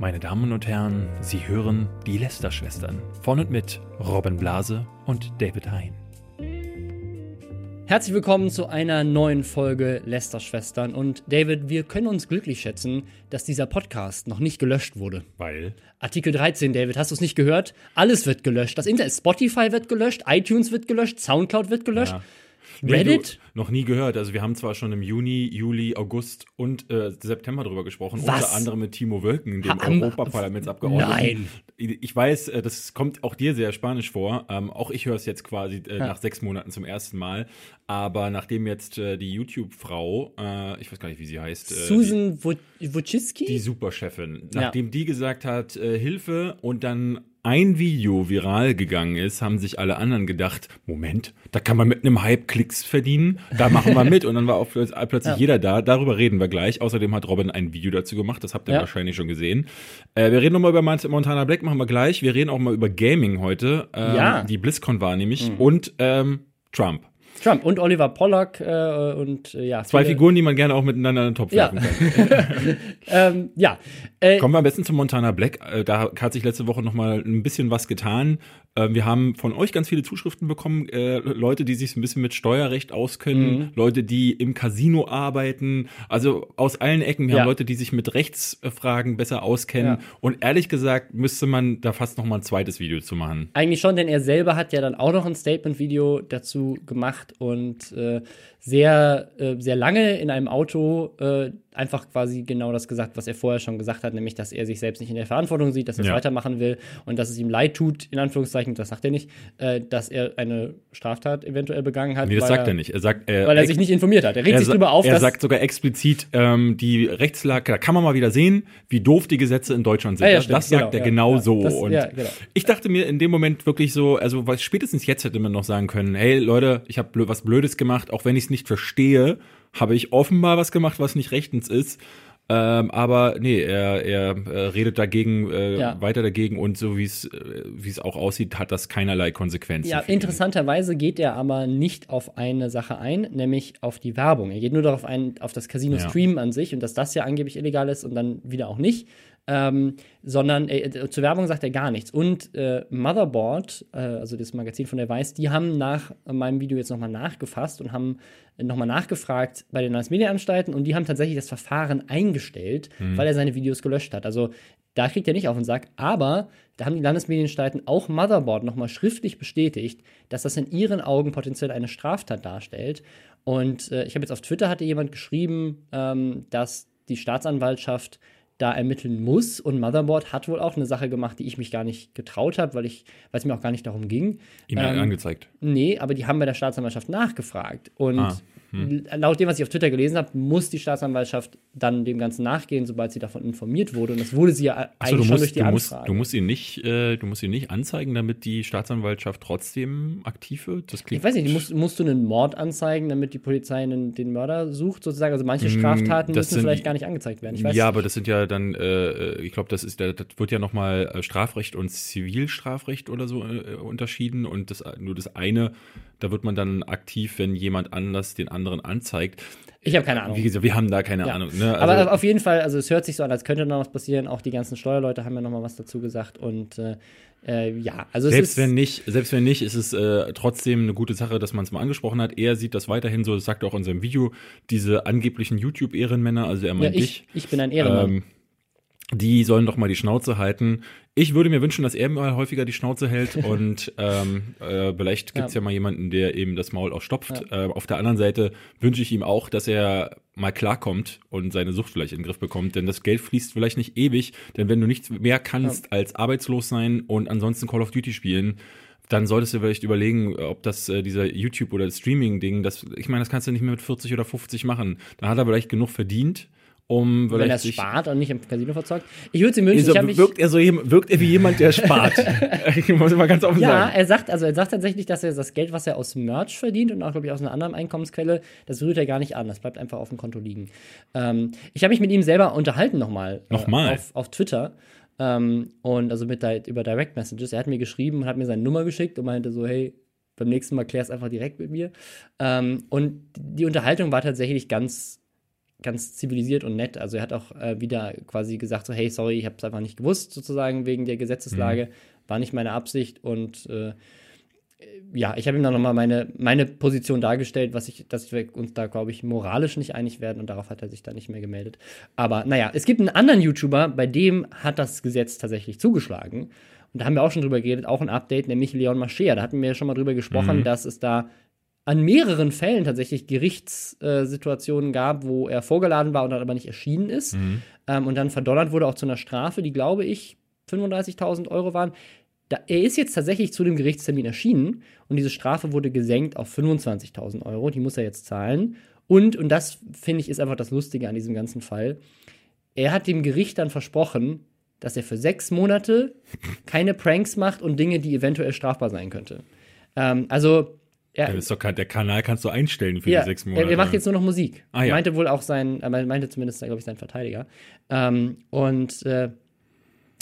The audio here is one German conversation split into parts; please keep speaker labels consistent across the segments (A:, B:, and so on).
A: Meine Damen und Herren, Sie hören die Lester-Schwestern von und mit Robin Blase und David Hein.
B: Herzlich willkommen zu einer neuen Folge Lester-Schwestern. Und David, wir können uns glücklich schätzen, dass dieser Podcast noch nicht gelöscht wurde.
A: Weil?
B: Artikel 13, David, hast du es nicht gehört? Alles wird gelöscht. Das Internet, Spotify wird gelöscht, iTunes wird gelöscht, Soundcloud wird gelöscht.
A: Ja.
B: Reddit?
A: Nee, noch nie gehört. Also wir haben zwar schon im Juni, Juli, August und äh, September drüber gesprochen,
B: Was?
A: unter anderem mit Timo Wölken, dem
B: Ha- am-
A: Europaparlamentsabgeordneten.
B: Nein.
A: Ich weiß, äh, das kommt auch dir sehr spanisch vor. Ähm, auch ich höre es jetzt quasi äh, nach sechs Monaten zum ersten Mal. Aber nachdem jetzt äh, die YouTube-Frau, äh, ich weiß gar nicht, wie sie heißt, äh,
B: Susan Wo- Wojcicki?
A: die Superchefin.
B: Ja.
A: Nachdem die gesagt hat, Hilfe und dann ein Video viral gegangen ist, haben sich alle anderen gedacht, Moment, da kann man mit einem Hype Klicks verdienen, da machen wir mit und dann war auch plötzlich plötzlich
B: Ja.
A: jeder da, darüber reden wir gleich. Außerdem hat Robin ein Video dazu gemacht, das habt ihr
B: Ja.
A: wahrscheinlich schon gesehen. Äh, wir reden nochmal über Mont- Montana Black, machen wir gleich. Wir reden auch mal über Gaming heute. Ähm,
B: Ja. Mhm.
A: Die BlizzCon war nämlich und ähm, Trump.
B: Trump und Oliver Pollock äh, und äh, ja.
A: Zwei
B: viele-
A: Figuren, die man gerne auch miteinander in den Topf
B: Ja.
A: kann.
B: Ähm, ja. Äh,
A: Kommen wir am besten zu Montana Black. Äh, Da hat sich letzte Woche noch mal ein bisschen was getan. Äh, Wir haben von euch ganz viele Zuschriften bekommen. äh, Leute, die sich so ein bisschen mit Steuerrecht auskennen. Leute, die im Casino arbeiten. Also aus allen Ecken. Wir
B: Ja.
A: haben Leute, die sich mit Rechtsfragen besser auskennen.
B: Ja.
A: Und ehrlich gesagt müsste man da fast noch mal ein zweites Video zu machen.
B: Eigentlich schon, denn er selber hat ja dann auch noch ein Statement-Video dazu gemacht und äh, sehr, äh, sehr lange in einem Auto äh, einfach quasi genau das gesagt, was er vorher schon gesagt hat, nämlich, dass er sich selbst nicht in der Verantwortung sieht, dass er es
A: Ja.
B: weitermachen will und dass es ihm leid tut, in Anführungszeichen, das sagt er nicht, äh, dass er eine Straftat eventuell begangen hat.
A: Nee, das sagt er nicht. Er sagt, äh,
B: Weil er sich nicht informiert hat. Er regt
A: er
B: sich drüber auf,
A: er sagt sogar explizit, ähm, die Rechtslage, da kann man mal wieder sehen, wie doof die Gesetze in Deutschland sind.
B: Ja, ja,
A: das
B: stimmt,
A: das sagt
B: genau,
A: er genau so.
B: Das-
A: und
B: genau.
A: ich dachte mir in dem Moment wirklich so, also was spätestens jetzt hätte man noch sagen können, hey Leute, ich habe blö was Blödes gemacht, auch wenn ich es nicht verstehe, habe ich offenbar was gemacht, was nicht rechtens ist. Ähm, aber nee, er, er äh, redet dagegen, äh,
B: Ja.
A: weiter dagegen und so wie es äh, wie es auch aussieht, hat das keinerlei Konsequenzen.
B: Ja, interessanterweise geht er aber nicht auf eine Sache ein, nämlich auf die Werbung. Er geht nur darauf ein, auf das Casino
A: Ja.
B: Stream an sich und dass das ja angeblich illegal ist und dann wieder auch nicht. Ähm, sondern äh, zur Werbung sagt er gar nichts. Und äh, Motherboard, äh, also das Magazin von der Weiß, die haben nach meinem Video jetzt nochmal nachgefasst und haben nochmal nachgefragt bei den Landesmedienanstalten und die haben tatsächlich das Verfahren eingestellt, weil er seine Videos gelöscht hat. Also da kriegt er nicht auf den Sack, aber da haben die Landesmedienanstalten auch Motherboard nochmal schriftlich bestätigt, dass das in ihren Augen potenziell eine Straftat darstellt. Und äh, ich habe jetzt auf Twitter hatte jemand geschrieben, ähm, dass die Staatsanwaltschaft da ermitteln muss und Motherboard hat wohl auch eine Sache gemacht, die ich mich gar nicht getraut habe, weil ich, weil es mir auch gar nicht darum ging.
A: Ihm
B: Ähm,
A: angezeigt.
B: Nee, aber die haben bei der Staatsanwaltschaft nachgefragt. Und
A: Ah,
B: laut dem, was ich auf Twitter gelesen habe, muss die Staatsanwaltschaft dann dem Ganzen nachgehen, sobald sie davon informiert wurde. Und das wurde sie ja eigentlich schon
A: musst,
B: durch die
A: du, musst,
B: Anfrage.
A: du musst ihn nicht, äh, du musst ihn nicht anzeigen, damit die Staatsanwaltschaft trotzdem aktiv wird. Das klingt.
B: ich weiß nicht, musst, musst du einen Mord anzeigen, damit die Polizei einen, den Mörder sucht, sozusagen? Also manche Straftaten
A: Mm, das
B: müssen
A: sind-
B: vielleicht gar nicht angezeigt werden. Ich weiß
A: ja,
B: nicht.
A: aber das sind ja dann, äh, ich glaube, das ist, das wird ja nochmal äh, Strafrecht und Zivilstrafrecht oder so äh, unterschieden und das nur das eine, da wird man dann aktiv, wenn jemand anders den anderen anzeigt.
B: ich habe keine Ahnung.
A: Wie gesagt, wir haben da keine
B: Ja.
A: Ahnung. Ne?
B: aber
A: Also,
B: auf jeden Fall, also es hört sich so an, als könnte noch was passieren. Auch die ganzen Steuerleute haben ja noch mal was dazu gesagt. Und äh, äh, ja, also es
A: selbst
B: ist.
A: wenn nicht, selbst wenn nicht, ist es äh, trotzdem eine gute Sache, dass man es mal angesprochen hat. Er sieht das weiterhin so, das sagt er auch in seinem Video, diese angeblichen YouTube-Ehrenmänner, also er
B: ja,
A: meint dich.
B: ich, ich bin ein Ehrenmann.
A: Ähm, die sollen doch mal die Schnauze halten. Ich würde mir wünschen, dass er mal häufiger die Schnauze hält und ähm, äh, vielleicht gibt's ja.
B: Ja.
A: mal jemanden, der eben das Maul auch stopft. Äh, auf der anderen Seite wünsche ich ihm auch, dass er mal klarkommt und seine Sucht vielleicht in den Griff bekommt, denn das Geld fließt vielleicht nicht ewig, denn wenn du nichts mehr kannst als arbeitslos sein und ansonsten Call of Duty spielen, dann solltest du vielleicht überlegen, ob das äh, dieser YouTube oder Streaming-Ding, das, ich meine, das kannst du nicht mehr mit 40 oder 50 machen. Dann hat er vielleicht genug verdient, um
B: wenn er spart und nicht im Casino verzockt. Ich würde es ihm wünschen.
A: so,
B: ich
A: wirkt, er so, wirkt er wie jemand, der spart. ich muss mal ganz offen
B: Ja,
A: sagen.
B: er sagt, also er sagt tatsächlich, dass er das Geld, was er aus Merch verdient und auch, glaube ich, aus einer anderen Einkommensquelle, das rührt er gar nicht an. Das bleibt einfach auf dem Konto liegen. Ähm, ich habe mich mit ihm selber unterhalten nochmal.
A: Nochmal?
B: Äh, auf, auf Twitter. Ähm, und also mit über Direct Messages. Er hat mir geschrieben und hat mir seine Nummer geschickt und meinte so, hey, beim nächsten Mal klär es einfach direkt mit mir. Ähm, und die Unterhaltung war tatsächlich ganz ganz zivilisiert und nett. Also er hat auch äh, wieder quasi gesagt, so, hey, sorry, ich habe es einfach nicht gewusst, sozusagen wegen der Gesetzeslage. Mhm. War nicht meine Absicht und äh, ja, ich habe ihm dann nochmal meine, meine Position dargestellt, was ich, dass wir uns da, glaube ich, moralisch nicht einig werden und darauf hat er sich dann nicht mehr gemeldet. Aber naja, es gibt einen anderen YouTuber, bei dem hat das Gesetz tatsächlich zugeschlagen. Und da haben wir auch schon drüber geredet, auch ein Update, nämlich Leon Mascher. Da hatten wir ja schon mal drüber gesprochen, mhm. dass es da an mehreren Fällen tatsächlich Gerichtssituationen gab, wo er vorgeladen war und dann aber nicht erschienen ist. Mhm. Ähm, und dann verdonnert wurde auch zu einer Strafe, die, glaube ich, 35.000 Euro waren. Da, er ist jetzt tatsächlich zu dem Gerichtstermin erschienen und diese Strafe wurde gesenkt auf 25.000 Euro. Die muss er jetzt zahlen. Und, und das finde ich ist einfach das Lustige an diesem ganzen Fall. Er hat dem Gericht dann versprochen, dass er für sechs Monate keine Pranks macht und Dinge, die eventuell strafbar sein könnte. Ähm, also
A: ja, ist doch, der Kanal kannst du einstellen für ja, die sechs Monate.
B: Er, er macht jetzt nur noch Musik. Ah, ja. Meinte wohl auch sein, er meinte zumindest, glaube ich, sein Verteidiger. Ähm, und äh,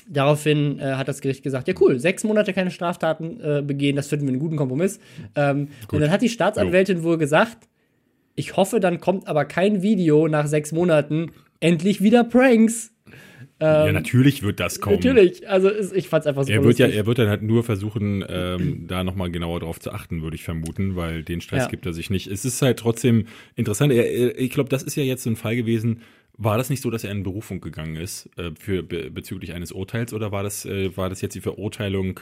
B: Daraufhin äh, hat das Gericht gesagt, ja cool, sechs Monate keine Straftaten äh, begehen, das finden wir einen guten Kompromiss. Ähm, und dann hat die Staatsanwältin jo. wohl gesagt, ich hoffe, dann kommt aber kein Video nach sechs Monaten, endlich wieder Pranks.
A: Ähm, ja, natürlich wird das kommen.
B: Natürlich, also ich fand's einfach so
A: er wird ja, Er wird dann halt nur versuchen, ähm, da nochmal genauer drauf zu achten, würde ich vermuten, weil den Stress ja. gibt er sich nicht. Es ist halt trotzdem interessant. Er, ich glaube, das ist ja jetzt so ein Fall gewesen, war das nicht so, dass er in Berufung gegangen ist äh, für be bezüglich eines Urteils oder war das, äh, war das jetzt die Verurteilung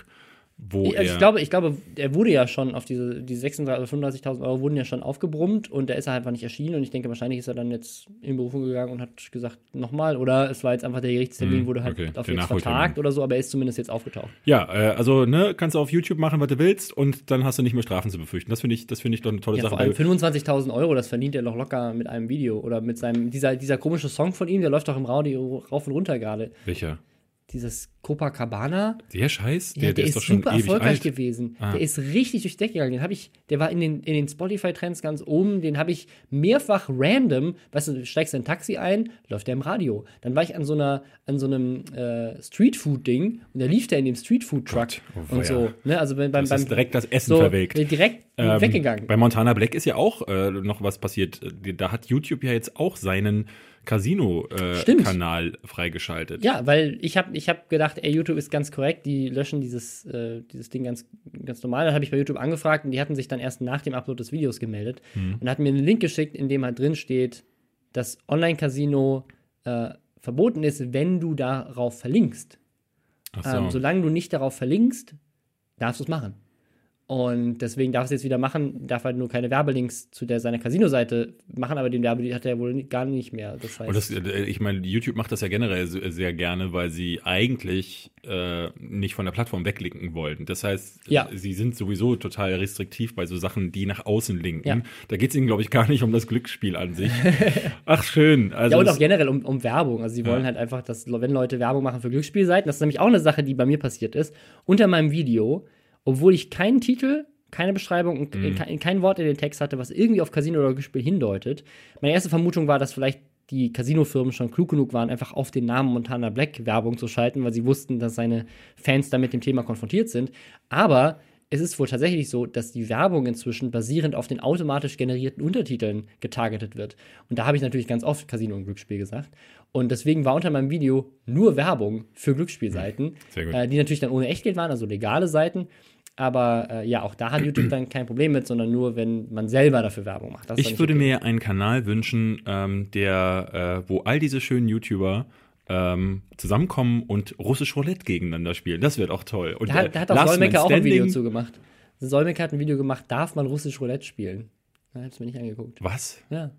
A: wo
B: also ich glaube, ich glaube, er wurde ja schon auf diese die 36 oder 35.000 Euro wurden ja schon aufgebrummt und der ist halt einfach nicht erschienen und ich denke, wahrscheinlich ist er dann jetzt in Berufung gegangen und hat gesagt, nochmal oder es war jetzt einfach der Gerichtstermin, hm, wurde halt okay, auf jetzt vertagt oder so, aber er ist zumindest jetzt aufgetaucht.
A: Ja, äh, also ne, kannst du auf YouTube machen, was du willst und dann hast du nicht mehr Strafen zu befürchten. Das finde ich, das finde ich doch eine tolle ja, Sache.
B: Vor allem 25.000 Euro, das verdient er doch locker mit einem Video oder mit seinem dieser dieser komische Song von ihm, der läuft doch im Radio rauf und runter gerade.
A: Welcher?
B: Dieses Copacabana.
A: Der Scheiß?
B: Der, ja, der, der ist, ist super erfolgreich alt. gewesen. Ah. Der ist richtig durchs Deck gegangen. Den habe ich, der war in den, in den Spotify-Trends ganz oben. Den habe ich mehrfach random, weißt du, steigst in ein Taxi ein, läuft der im Radio. Dann war ich an so einer, an so einem äh, Streetfood-Ding und da lief der in dem Streetfood-Truck oh, und so. Ne? Also beim, beim,
A: das ist direkt das Essen so, verwelkt.
B: Direkt ähm, weggegangen.
A: Bei Montana Black ist ja auch äh, noch was passiert. Da hat YouTube ja jetzt auch seinen Casino-Kanal äh, freigeschaltet.
B: Ja, weil ich habe ich hab gedacht, ey, YouTube ist ganz korrekt, die löschen dieses, äh, dieses Ding ganz, ganz normal. Dann habe ich bei YouTube angefragt und die hatten sich dann erst nach dem Upload des Videos gemeldet mhm. und hatten mir einen Link geschickt, in dem halt drin steht, dass Online-Casino äh, verboten ist, wenn du darauf verlinkst. So. Ähm, solange du nicht darauf verlinkst, darfst du es machen. Und deswegen darf es jetzt wieder machen, darf halt nur keine Werbelinks zu der seiner Casino-Seite machen, aber den Werbe hat er wohl gar nicht mehr. Das heißt,
A: und das, äh, ich meine, YouTube macht das ja generell sehr gerne, weil sie eigentlich äh, nicht von der Plattform weglinken wollten. Das heißt, ja. sie sind sowieso total restriktiv bei so Sachen, die nach außen linken. Ja. Da geht es ihnen, glaube ich, gar nicht um das Glücksspiel an sich. Ach, schön.
B: Also ja, und auch generell um, um Werbung. Also sie wollen ja. halt einfach, dass, wenn Leute Werbung machen für Glücksspielseiten, das ist nämlich auch eine Sache, die bei mir passiert ist, unter meinem Video obwohl ich keinen Titel, keine Beschreibung und mhm. kein, Wort in den Text hatte, was irgendwie auf Casino oder Glücksspiel hindeutet. Meine erste Vermutung war, dass vielleicht die Casino-Firmen schon klug genug waren, einfach auf den Namen Montana Black Werbung zu schalten, weil sie wussten, dass seine Fans da mit dem Thema konfrontiert sind. Aber es ist wohl tatsächlich so, dass die Werbung inzwischen basierend auf den automatisch generierten Untertiteln getargetet wird. Und da habe ich natürlich ganz oft Casino und Glücksspiel gesagt. Und deswegen war unter meinem Video nur Werbung für Glücksspielseiten, äh, die natürlich dann ohne Echtgeld waren, also legale Seiten. Aber äh, ja, auch da hat YouTube dann kein Problem mit, sondern nur, wenn man selber dafür Werbung macht.
A: ich würde okay. mir einen Kanal wünschen, ähm, der, äh, wo all diese schönen YouTuber ähm, zusammenkommen und russisch Roulette gegeneinander spielen. Das wird auch toll. Und
B: da hat, da hat auch Solmecke auch ein Video zu gemacht. Solmecke hat ein Video gemacht, darf man russisch Roulette spielen? Da hab's mir nicht angeguckt.
A: Was?
B: Ja.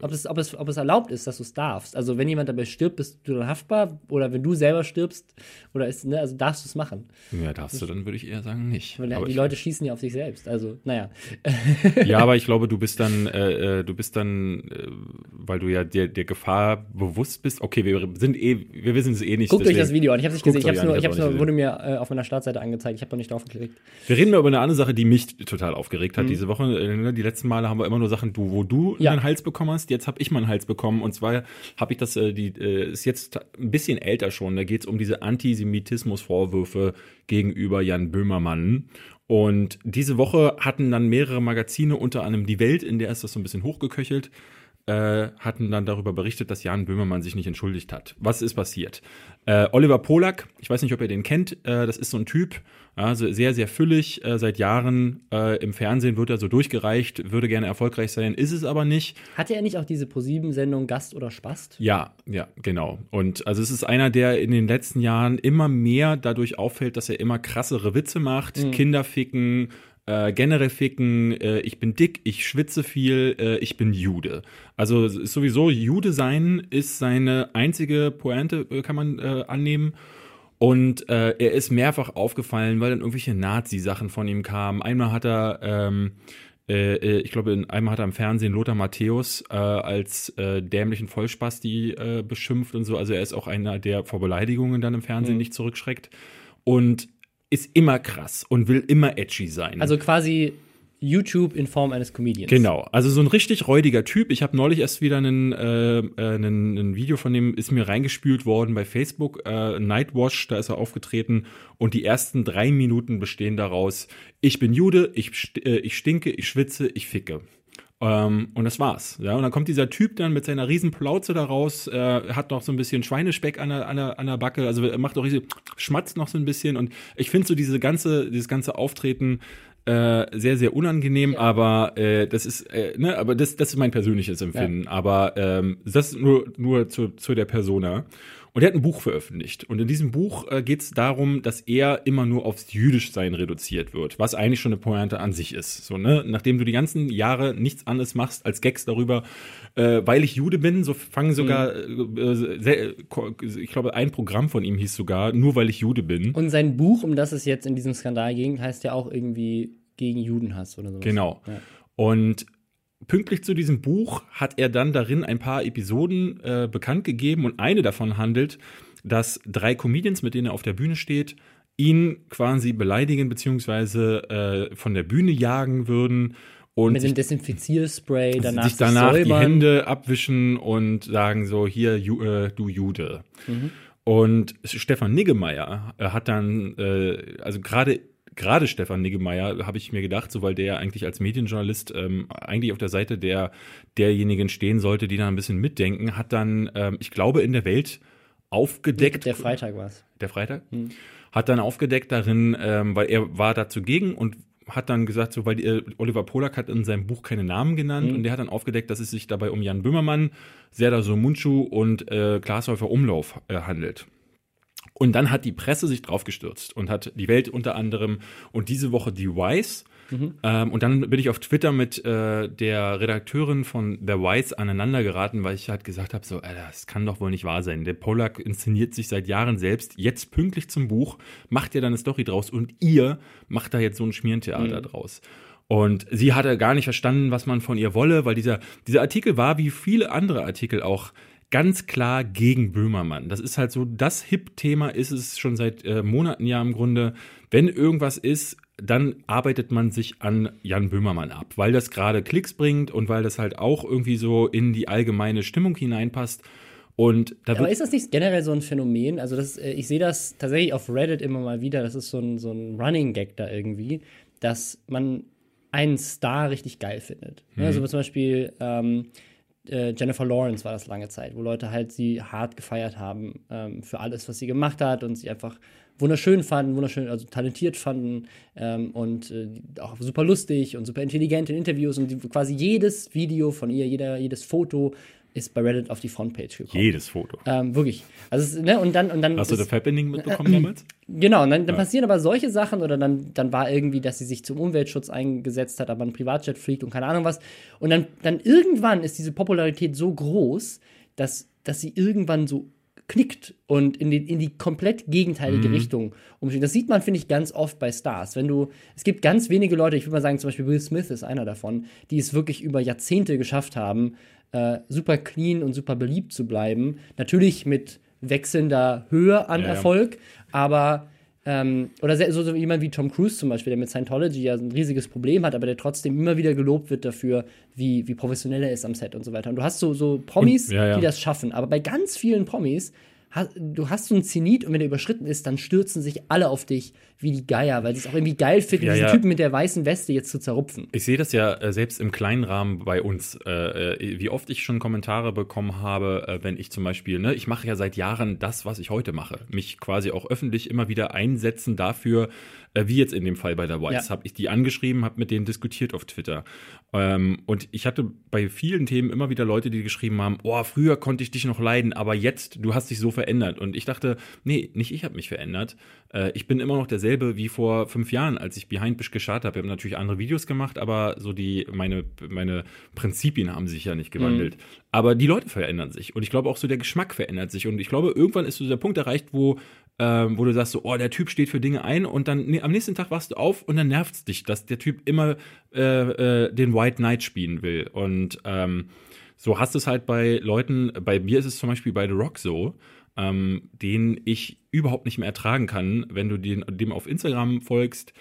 B: Ob es, ob, es, ob es erlaubt ist, dass du es darfst. Also wenn jemand dabei stirbt, bist du dann haftbar oder wenn du selber stirbst oder ist, ne, also darfst du es machen.
A: Ja, darfst du, dann würde ich eher sagen nicht.
B: Weil aber die Leute schießen ja auf sich selbst. Also, naja.
A: Ja, aber ich glaube, du bist dann, äh, äh, du bist dann, äh, weil du ja der, der Gefahr bewusst bist. Okay, wir sind eh, wir wissen es eh nicht.
B: Guckt euch das Video an. Ich habe es nicht gesehen. Ich habe nur, ich hab's nur wurde mir äh, auf meiner Startseite angezeigt. Ich habe noch nicht drauf geklickt.
A: Wir reden mal über eine andere Sache, die mich total aufgeregt hat mhm. diese Woche. Äh, die letzten Male haben wir immer nur Sachen, wo du ja. einen Hals bekommen hast. Jetzt habe ich mal einen Hals bekommen. Und zwar habe ich das, äh, die äh, ist jetzt ein bisschen älter schon. Da geht es um diese Antisemitismusvorwürfe gegenüber Jan Böhmermann. Und diese Woche hatten dann mehrere Magazine, unter anderem Die Welt, in der ist das so ein bisschen hochgeköchelt, äh, hatten dann darüber berichtet, dass Jan Böhmermann sich nicht entschuldigt hat. Was ist passiert? Äh, Oliver Polak, ich weiß nicht, ob ihr den kennt, äh, das ist so ein Typ, also sehr, sehr füllig, äh, seit Jahren äh, im Fernsehen wird er so durchgereicht, würde gerne erfolgreich sein, ist es aber nicht.
B: Hatte er nicht auch diese ProSieben-Sendung Gast oder Spast?
A: Ja, ja, genau. Und also es ist einer, der in den letzten Jahren immer mehr dadurch auffällt, dass er immer krassere Witze macht, mhm. Kinder ficken, äh, generell ficken, äh, ich bin dick, ich schwitze viel, äh, ich bin Jude. Also sowieso Jude sein ist seine einzige Pointe, äh, kann man äh, annehmen. Und äh, er ist mehrfach aufgefallen, weil dann irgendwelche Nazi-Sachen von ihm kamen. Einmal hat er, ähm, äh, äh ich glaube, einmal hat er im Fernsehen Lothar Matthäus als dämlichen Vollspasti beschimpft und so. Also er ist auch einer, der vor Beleidigungen dann im Fernsehen mhm. nicht zurückschreckt. Und ist immer krass und will immer edgy sein.
B: Also quasi YouTube in Form eines Comedians.
A: Genau, also so ein richtig räudiger Typ. Ich habe neulich erst wieder einen, äh, äh, einen, ein Video von dem ist mir reingespült worden bei Facebook, äh, Nightwash, da ist er aufgetreten und die ersten drei Minuten bestehen daraus, ich bin Jude, ich, äh, ich stinke, ich schwitze, ich ficke. Ähm, und das war's. Ja, und dann kommt dieser Typ dann mit seiner riesen Plauze da raus, äh, hat noch so ein bisschen Schweinespeck an der, an der, an der Backe, also er macht auch riesig, schmatzt noch so ein bisschen und ich finde so diese ganze, dieses ganze Auftreten äh, sehr, sehr unangenehm, ja. aber äh, das ist, äh, ne, aber das, das ist mein persönliches Empfinden. Ja. Aber ähm, das nur, nur zu, zu der Persona. Und er hat ein Buch veröffentlicht. Und in diesem Buch äh, geht es darum, dass er immer nur aufs Jüdischsein reduziert wird, was eigentlich schon eine Pointe an sich ist. So, ne? Nachdem du die ganzen Jahre nichts anderes machst als Gags darüber, äh, weil ich Jude bin, so fangen sogar, mhm. äh, sehr, ich glaube, ein Programm von ihm hieß sogar, nur weil ich Jude bin.
B: Und sein Buch, um das es jetzt in diesem Skandal ging, heißt ja auch irgendwie gegen Judenhass oder so.
A: Genau. Ja. Und pünktlich zu diesem Buch hat er dann darin ein paar Episoden äh, bekannt gegeben und eine davon handelt, dass drei Comedians, mit denen er auf der Bühne steht, ihn quasi beleidigen bzw. Äh, von der Bühne jagen würden und
B: mit dem Desinfizierspray
A: danach sich danach die Hände abwischen und sagen so hier ju, äh, du Jude. Mhm. Und Stefan Niggemeier äh, hat dann äh, also gerade gerade Stefan Niggemeier, habe ich mir gedacht, so weil der eigentlich als Medienjournalist ähm, eigentlich auf der Seite der derjenigen stehen sollte, die da ein bisschen mitdenken, hat dann, ähm, ich glaube, in der Welt aufgedeckt.
B: Der Freitag war es.
A: Der Freitag? Hm. Hat dann aufgedeckt darin, ähm, weil er war da zugegen und hat dann gesagt, so weil äh, Oliver Polak hat in seinem Buch keine Namen genannt mhm. und der hat dann aufgedeckt, dass es sich dabei um Jan Böhmermann, Serdar Somuncu und äh, Glashäufer Umlauf äh, handelt. Und dann hat die Presse sich drauf gestürzt und hat die Welt unter anderem und diese Woche die Wise. Mhm. Ähm, und dann bin ich auf Twitter mit äh, der Redakteurin von The Wise aneinander geraten, weil ich halt gesagt habe, so, Alter, das kann doch wohl nicht wahr sein. Der Pollack inszeniert sich seit Jahren selbst, jetzt pünktlich zum Buch, macht ja dann eine Story draus und ihr macht da jetzt so ein Schmierentheater mhm. draus. Und sie hatte gar nicht verstanden, was man von ihr wolle, weil dieser, dieser Artikel war wie viele andere Artikel auch ganz klar gegen Böhmermann. Das ist halt so, das Hip-Thema ist es schon seit äh, Monaten ja im Grunde. Wenn irgendwas ist, dann arbeitet man sich an Jan Böhmermann ab, weil das gerade Klicks bringt und weil das halt auch irgendwie so in die allgemeine Stimmung hineinpasst. Und
B: da Aber ist das nicht generell so ein Phänomen? Also das, äh, ich sehe das tatsächlich auf Reddit immer mal wieder, das ist so ein, so ein Running Gag da irgendwie, dass man einen Star richtig geil findet. Mhm. Also zum Beispiel ähm, äh, Jennifer Lawrence war das lange Zeit, wo Leute halt sie hart gefeiert haben ähm, für alles, was sie gemacht hat und sie einfach wunderschön fanden, wunderschön, also talentiert fanden ähm, und äh, auch super lustig und super intelligent in Interviews und die, quasi jedes Video von ihr, jeder, jedes Foto ist bei Reddit auf die Frontpage gekommen.
A: Jedes Foto.
B: Ähm, wirklich. Also, ne, und dann, und dann
A: Hast du das Happening mitbekommen äh, damals?
B: Genau, und dann, dann ja. passieren aber solche Sachen oder dann, dann war irgendwie, dass sie sich zum Umweltschutz eingesetzt hat, aber ein Privatjet fliegt und keine Ahnung was. Und dann, dann irgendwann ist diese Popularität so groß, dass, dass sie irgendwann so knickt und in die, in die komplett gegenteilige mhm. Richtung umschlägt. Das sieht man, finde ich, ganz oft bei Stars. Wenn du, es gibt ganz wenige Leute, ich würde mal sagen, zum Beispiel Will Smith ist einer davon, die es wirklich über Jahrzehnte geschafft haben, äh, super clean und super beliebt zu bleiben. Natürlich mit wechselnder Höhe an ja, Erfolg, ja. aber ähm, oder so, so jemand wie Tom Cruise zum Beispiel, der mit Scientology ja ein riesiges Problem hat, aber der trotzdem immer wieder gelobt wird dafür, wie, wie professionell er ist am Set und so weiter. Und du hast so, so Promis, und, ja, die das schaffen, aber bei ganz vielen Promis du hast so einen Zenit und wenn der überschritten ist, dann stürzen sich alle auf dich wie die Geier, weil sie es auch irgendwie geil finden,
A: Ja,
B: diesen
A: ja.
B: Typen mit der weißen Weste jetzt zu zerrupfen.
A: Ich sehe das ja äh, selbst im kleinen Rahmen bei uns, äh, äh, wie oft ich schon Kommentare bekommen habe, äh, wenn ich zum Beispiel, ne, ich mache ja seit Jahren das, was ich heute mache, mich quasi auch öffentlich immer wieder einsetzen dafür, wie jetzt in dem Fall bei der Weiß,
B: Ja.
A: habe ich die angeschrieben, habe mit denen diskutiert auf Twitter. Ähm, und ich hatte bei vielen Themen immer wieder Leute, die geschrieben haben, oh, früher konnte ich dich noch leiden, aber jetzt, du hast dich so verändert. Und ich dachte, nee, nicht ich habe mich verändert. Äh, ich bin immer noch derselbe wie vor fünf Jahren, als ich Behind Bish gestartet habe. Wir haben natürlich andere Videos gemacht, aber so die, meine, meine Prinzipien haben sich ja nicht gewandelt. Aber die Leute verändern sich. Und ich glaube auch so der Geschmack verändert sich. Und ich glaube, irgendwann ist so der Punkt erreicht, wo ähm, wo du sagst so, oh, der Typ steht für Dinge ein und dann nee, am nächsten Tag wachst du auf und dann nervt's dich, dass der Typ immer äh, äh, den White Knight spielen will. Und ähm, so hast du es halt bei Leuten, bei mir ist es zum Beispiel bei The Rock so, ähm, den ich überhaupt nicht mehr ertragen kann, wenn du den, dem auf Instagram folgst.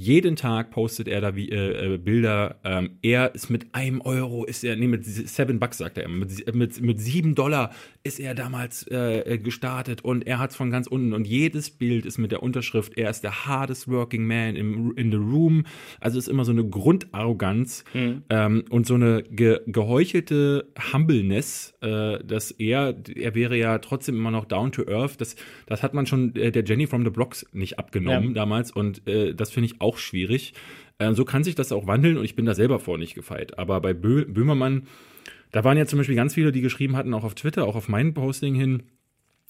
A: Jeden Tag postet er da wie, äh, äh, Bilder. Ähm, er ist mit einem Euro, ist er, nee, mit seven Bucks sagt er, immer, mit, mit, mit sieben Dollar ist er damals äh, gestartet und er hat's von ganz unten und jedes Bild ist mit der Unterschrift, er ist der hardest working man im, in the room. Also ist immer so eine Grundarroganz ähm, und so eine ge geheuchelte Humbleness, äh, dass er, er wäre ja trotzdem immer noch down to earth. Das, das hat man schon äh, der Jenny from the Blocks nicht abgenommen
B: Ja.
A: damals und das finde ich auch schwierig. Äh, so kann sich das auch wandeln und ich bin da selber vor nicht gefeit. Aber bei Bö Böhmermann, da waren ja zum Beispiel ganz viele, die geschrieben hatten, auch auf Twitter, auch auf mein Posting hin,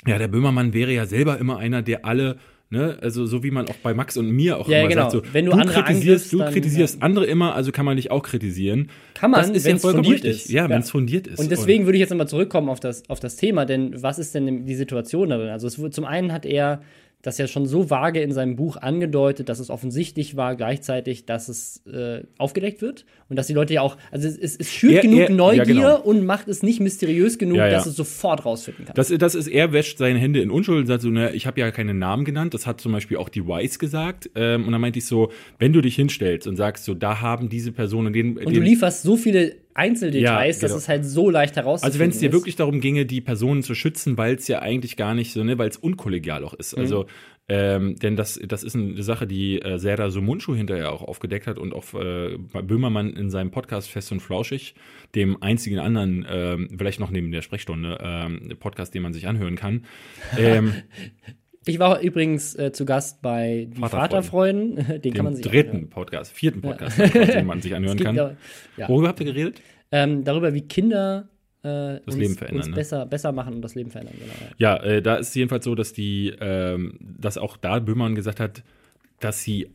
A: ja, der Böhmermann wäre ja selber immer einer, der alle, ne, also so wie man auch bei Max und mir auch
B: Ja,
A: immer
B: genau.
A: sagt, so,
B: Wenn du andere
A: kritisierst, du
B: dann,
A: kritisierst
B: ja.
A: andere immer, also kann man dich auch kritisieren.
B: Kann man,
A: das ist ja
B: fundiert
A: richtig.
B: ist.
A: Ja, wenn es fundiert ist.
B: Und deswegen würde ich jetzt nochmal zurückkommen auf das, auf das Thema, denn was ist denn die Situation darin? Also es, zum einen hat er das ja schon so vage in seinem Buch angedeutet, dass es offensichtlich war gleichzeitig, dass es äh, aufgedeckt wird und dass die Leute ja auch, also es, es, es schürt
A: Er-
B: genug
A: er- ja,
B: Neugier
A: genau.
B: und macht es nicht mysteriös genug,
A: Ja, ja.
B: dass es sofort rausfinden kann.
A: Das, das ist, er wäscht seine Hände in Unschuld und sagt so, ne, ich habe ja keine Namen genannt. Das hat zum Beispiel auch die Wise gesagt. Ähm, und dann meinte ich so, wenn du dich hinstellst und sagst so, da haben diese Personen den.
B: und du lieferst so viele Einzeldetails,
A: Ja,
B: dass
A: genau.
B: es halt so leicht herauszufinden
A: Also wenn es dir wirklich darum ginge, die Personen zu schützen, weil es ja eigentlich gar nicht so, ne, weil es unkollegial auch ist. Also ähm, denn das, das ist eine Sache, die äh, Serdar Sumunchu hinterher auch aufgedeckt hat und auch äh, Böhmermann in seinem Podcast Fest und Flauschig, dem einzigen anderen, ähm, vielleicht noch neben der Sprechstunde, ähm, Podcast, den man sich anhören kann.
B: Ich war übrigens äh, zu Gast bei die
A: Vaterfreuden.
B: Vaterfreuden, den kann man
A: dem
B: sich
A: dritten
B: anhören.
A: Podcast, vierten Podcast, den man sich anhören kann.
B: ja- ja.
A: Worüber habt ihr geredet?
B: Ähm, darüber, wie Kinder äh, uns,
A: Leben verändern,
B: uns
A: ne?
B: besser, besser machen und das Leben verändern. Genau, ja.
A: Ja, äh, da ist es jedenfalls so, dass die, ähm, dass auch da Böhmermann gesagt hat, dass sie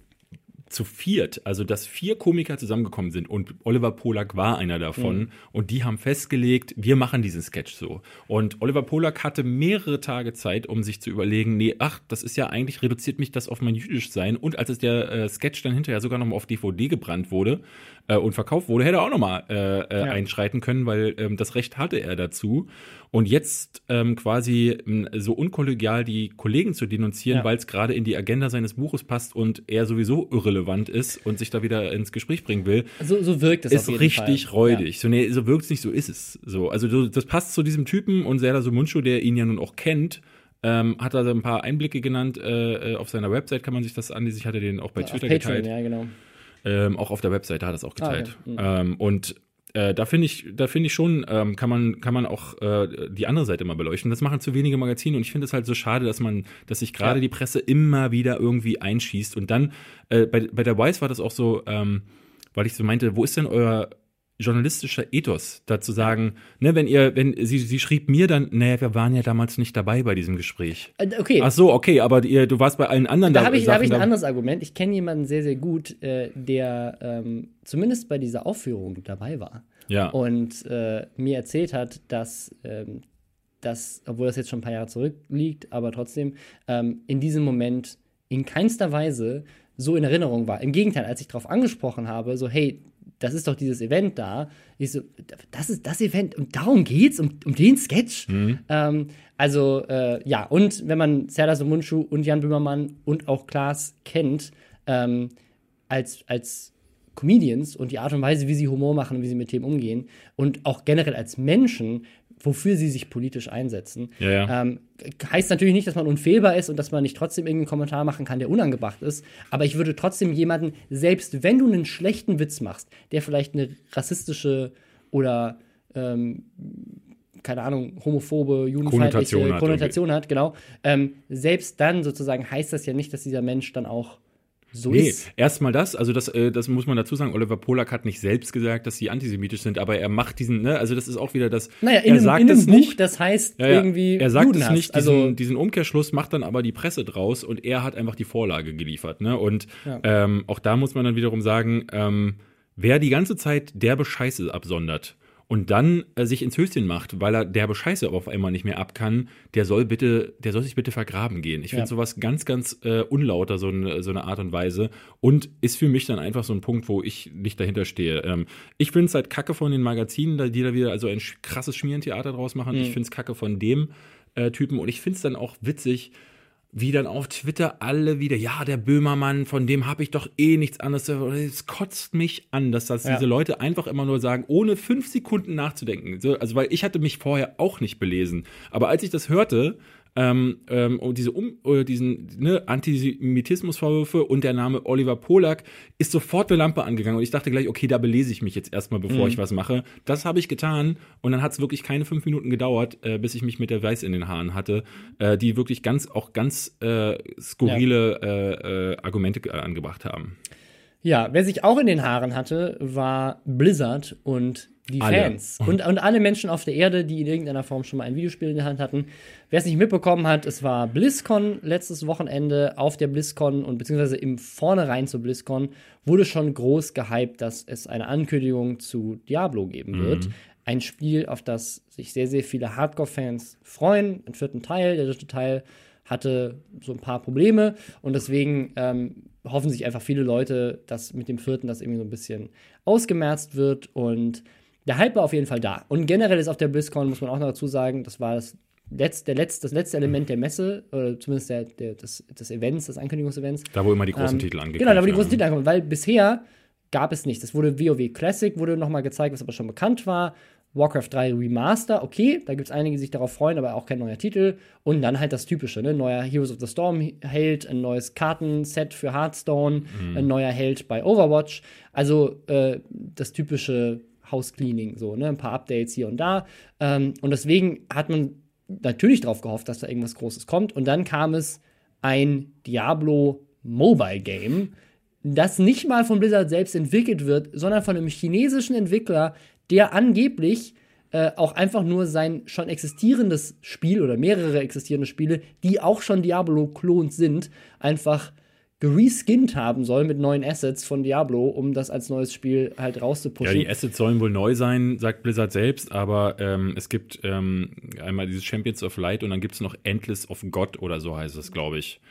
A: zu viert, also dass vier Komiker zusammengekommen sind und Oliver Polak war einer davon
B: Mhm.
A: und die haben festgelegt, wir machen diesen Sketch so. Und Oliver Polak hatte mehrere Tage Zeit, um sich zu überlegen, nee, ach, das ist ja eigentlich, reduziert mich das auf mein jüdisch sein und als es der äh, Sketch dann hinterher sogar nochmal auf DVD gebrannt wurde äh, und verkauft wurde, hätte er auch nochmal äh, äh,
B: Ja.
A: einschreiten können, weil ähm, das Recht hatte er dazu. Und jetzt ähm, quasi ähm, so unkollegial die Kollegen zu denunzieren,
B: Ja.
A: weil es gerade in die Agenda seines Buches passt und er sowieso irrelevant ist und sich da wieder ins Gespräch bringen will,
B: So, so wirkt es
A: ist richtig
B: Fall.
A: räudig. So, nee, so wirkt es nicht, so ist es. So, also so, das passt zu diesem Typen und Serdar Sumunchu, der ihn ja nun auch kennt, ähm, hat da so ein paar Einblicke genannt. Äh, äh, auf seiner Website kann man sich das ansehen. Ich hatte den auch bei
B: Ja,
A: Twitter
B: Patreon,
A: geteilt.
B: ja, genau.
A: Ähm, auch auf der Webseite hat er es auch
B: Ah,
A: geteilt.
B: Mhm.
A: Ähm, und äh, da finde ich, da finde ich schon, ähm, kann man, kann man auch äh, die andere Seite mal beleuchten. Das machen zu wenige Magazine und ich finde es halt so schade, dass man, dass sich gerade
B: Ja.
A: die Presse immer wieder irgendwie einschießt. Und dann, äh, bei, bei der Wise war das auch so, ähm, weil ich so meinte, wo ist denn euer journalistischer Ethos, da zu sagen, ne, wenn ihr, wenn sie, sie schrieb mir dann, naja, wir waren ja damals nicht dabei bei diesem Gespräch.
B: Äh, Okay,
A: Ach so, okay, aber ihr, du warst bei allen anderen
B: da habe ich, da hab ich ein
A: da-
B: anderes Argument. Ich kenne jemanden sehr, sehr gut, äh, der ähm, zumindest bei dieser Aufführung dabei war
A: Ja.
B: und äh, mir erzählt hat, dass ähm, das, obwohl das jetzt schon ein paar Jahre zurückliegt, aber trotzdem ähm, in diesem Moment in keinster Weise so in Erinnerung war. Im Gegenteil, als ich darauf angesprochen habe, so hey, das ist doch dieses Event da, ich so, das ist das Event und darum geht's, um, um den Sketch. Ähm, also äh, ja, und wenn man Serdar Sumunchu und Jan Böhmermann und auch Klaas kennt, ähm, als, als Comedians und die Art und Weise, wie sie Humor machen und wie sie mit Themen umgehen und auch generell als Menschen, wofür sie sich politisch einsetzen.
A: Ja, ja.
B: Ähm, heißt natürlich nicht, dass man unfehlbar ist und dass man nicht trotzdem irgendeinen Kommentar machen kann, der unangebracht ist. Aber ich würde trotzdem jemanden, selbst wenn du einen schlechten Witz machst, der vielleicht eine rassistische oder ähm, keine Ahnung, homophobe, judenfeindliche
A: Konnotation
B: Konnotation,
A: hat
B: hat, genau. Ähm, selbst dann sozusagen heißt das ja nicht, dass dieser Mensch dann auch so
A: Nee, erstmal das, also das, äh, das muss man dazu sagen, Oliver Polak hat nicht selbst gesagt, dass sie antisemitisch sind, aber er macht diesen, ne, also das ist auch wieder das,
B: Naja, in
A: er
B: einem,
A: sagt
B: in einem
A: es
B: Buch,
A: nicht,
B: das heißt
A: Ja, ja.
B: irgendwie
A: er sagt es
B: Judenhass.
A: nicht, diesen,
B: also,
A: diesen Umkehrschluss macht dann aber die Presse draus und er hat einfach die Vorlage geliefert. Ne? Und
B: Ja.
A: ähm, auch da muss man dann wiederum sagen, ähm, wer die ganze Zeit derbe Scheiße absondert und dann äh, sich ins Höschen macht, weil er derbe Scheiße auf einmal nicht mehr ab kann, der soll bitte, der soll sich bitte vergraben gehen. Ich finde
B: Ja.
A: sowas ganz, ganz äh, unlauter, so, eine- so eine Art und Weise. Und ist für mich dann einfach so ein Punkt, wo ich nicht dahinter stehe. Ähm, ich finde es halt kacke von den Magazinen, da- die da wieder also ein krasses Schmierentheater draus machen. Ich finde es kacke von dem äh, Typen und ich finde es dann auch witzig, wie dann auf Twitter alle wieder, ja, der Böhmermann, von dem habe ich doch eh nichts anderes. Es kotzt mich an, dass das
B: Ja.
A: diese Leute einfach immer nur sagen, ohne fünf Sekunden nachzudenken. So, also, weil ich hatte mich vorher auch nicht belesen. Aber als ich das hörte, ähm, ähm, und diese um, äh, diesen ne, Antisemitismusvorwürfe und der Name Oliver Polak ist sofort eine Lampe angegangen und ich dachte gleich, okay, da belese ich mich jetzt erstmal, bevor
B: Mhm.
A: ich was mache. Das habe ich getan und dann hat es wirklich keine fünf Minuten gedauert, äh, bis ich mich mit der Weiß in den Haaren hatte, äh, die wirklich ganz auch ganz äh, skurrile äh, äh, Argumente äh, angebracht haben.
B: Ja, wer sich auch in den Haaren hatte, war Blizzard und die
A: Alle.
B: Fans. Und, und alle Menschen auf der Erde, die in irgendeiner Form schon mal ein Videospiel in der Hand hatten. Wer es nicht mitbekommen hat, es war BlizzCon letztes Wochenende auf der BlizzCon und beziehungsweise im Vornherein zur BlizzCon wurde schon groß gehypt, dass es eine Ankündigung zu Diablo geben wird. Ein Spiel, auf das sich sehr, sehr viele Hardcore-Fans freuen. Ein vierten Teil, der dritte Teil hatte so ein paar Probleme und deswegen ähm, hoffen sich einfach viele Leute, dass mit dem vierten das irgendwie so ein bisschen ausgemerzt wird und der Hype war auf jeden Fall da. Und generell ist auf der BlizzCon, muss man auch noch dazu sagen, das war das letzte, der letzte, das letzte Element der Messe, oder zumindest der, der, des, des Events, des Ankündigungsevents.
A: Da, wo immer die großen
B: Ähm,
A: Titel angekündigt
B: Genau, da wo die großen. Titel ankommen, weil bisher gab es nichts. Es wurde WoW Classic, wurde nochmal gezeigt, was aber schon bekannt war. Warcraft 3 Remaster, okay, da gibt es einige, die sich darauf freuen, aber auch kein neuer Titel. Und dann halt das Typische, ne? Neuer Heroes of the Storm Held, ein neues Kartenset für Hearthstone, ein neuer Held bei Overwatch. Also äh, das typische House-Cleaning, so, ne? Ein paar Updates hier und da. Ähm, und deswegen hat man natürlich darauf gehofft, dass da irgendwas Großes kommt. Und dann kam es ein Diablo Mobile Game, das nicht mal von Blizzard selbst entwickelt wird, sondern von einem chinesischen Entwickler, der angeblich äh, auch einfach nur sein schon existierendes Spiel oder mehrere existierende Spiele, die auch schon Diablo-Klons sind, einfach gereskinnt haben soll mit neuen Assets von Diablo, um das als neues Spiel halt
A: Ja,
B: rauszupushen.
A: die Assets sollen wohl neu sein, sagt Blizzard selbst, aber ähm, es gibt ähm, einmal dieses Champions of Light und dann gibt es noch Endless of God oder so heißt es, glaube ich.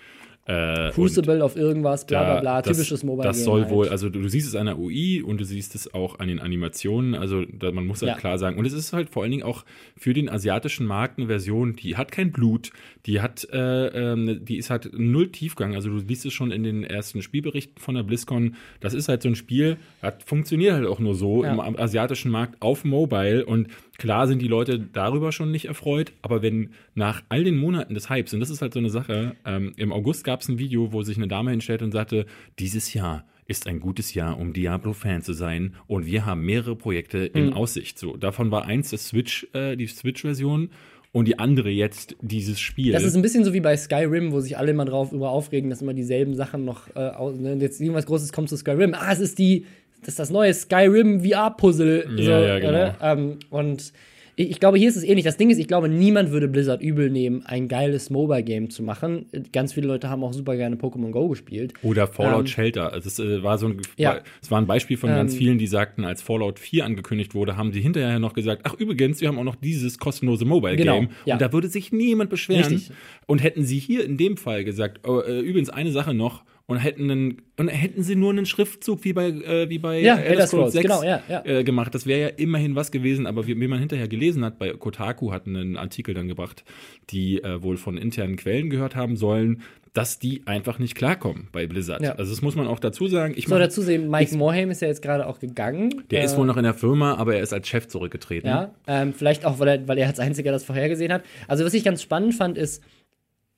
A: Äh,
B: Crucible auf irgendwas, bla bla bla,
A: das,
B: typisches Mobile
A: Das soll
B: halt.
A: wohl, also du, du siehst es an der UI und du siehst es auch an den Animationen, also da, man muss halt
B: Ja.
A: klar sagen. Und es ist halt vor allen Dingen auch für den asiatischen Markt eine Version, die hat kein Blut, die hat, äh, ähm, die ist halt null Tiefgang. Also du liest es schon in den ersten Spielberichten von der BlizzCon. Das ist halt so ein Spiel, hat funktioniert halt auch nur so
B: Ja.
A: im asiatischen Markt auf Mobile und klar sind die Leute darüber schon nicht erfreut, aber wenn nach all den Monaten des Hypes, und das ist halt so eine Sache, ähm, im August gab es ein Video, wo sich eine Dame hinstellt und sagte, dieses Jahr ist ein gutes Jahr, um Diablo-Fan zu sein und wir haben mehrere Projekte in Aussicht. So, davon war eins das Switch, äh, die Switch-Version und die andere jetzt dieses Spiel.
B: Das ist ein bisschen so wie bei Skyrim, wo sich alle immer drauf über aufregen, dass immer dieselben Sachen noch äh, aus, ne? jetzt irgendwas Großes kommt zu Skyrim. Ah, es ist die, das ist das neue Skyrim VR-Puzzle.
A: Ja,
B: so,
A: ja, genau.
B: Ähm, und ich, ich glaube, hier ist es ähnlich. Das Ding ist, ich glaube, niemand würde Blizzard übel nehmen, ein geiles Mobile-Game zu machen. Ganz viele Leute haben auch super gerne Pokémon Go gespielt.
A: Oder Fallout
B: Ähm,
A: Shelter. Es äh, war so ein,
B: Ja.
A: es war ein Beispiel von ganz
B: Ähm,
A: vielen, die sagten, als Fallout 4 angekündigt wurde, haben sie hinterher noch gesagt, ach übrigens, wir haben auch noch dieses kostenlose Mobile Game.
B: Genau, ja.
A: Und da würde sich niemand beschweren.
B: Richtig.
A: Und hätten sie hier in dem Fall gesagt, oh, äh, übrigens eine Sache noch, und hätten einen, und hätten sie nur einen Schriftzug wie bei äh, wie bei
B: Ja,
A: Elder Scrolls
B: Scrolls,
A: 6
B: genau, ja, ja.
A: Äh, gemacht. Das wäre ja immerhin was gewesen, aber wie, wie man hinterher gelesen hat, bei Kotaku hat einen Artikel dann gebracht, die äh, wohl von internen Quellen gehört haben sollen, dass die einfach nicht klarkommen bei Blizzard.
B: Ja.
A: Also das muss man auch dazu sagen. Ich
B: So, dazu sehen, Mike Morhaime ist ja jetzt gerade auch gegangen.
A: der
B: Äh,
A: ist wohl noch in der Firma, aber er ist als Chef zurückgetreten.
B: Ja, ähm, vielleicht auch, weil er, weil er als einziger das vorhergesehen hat. Also, was ich ganz spannend fand, ist,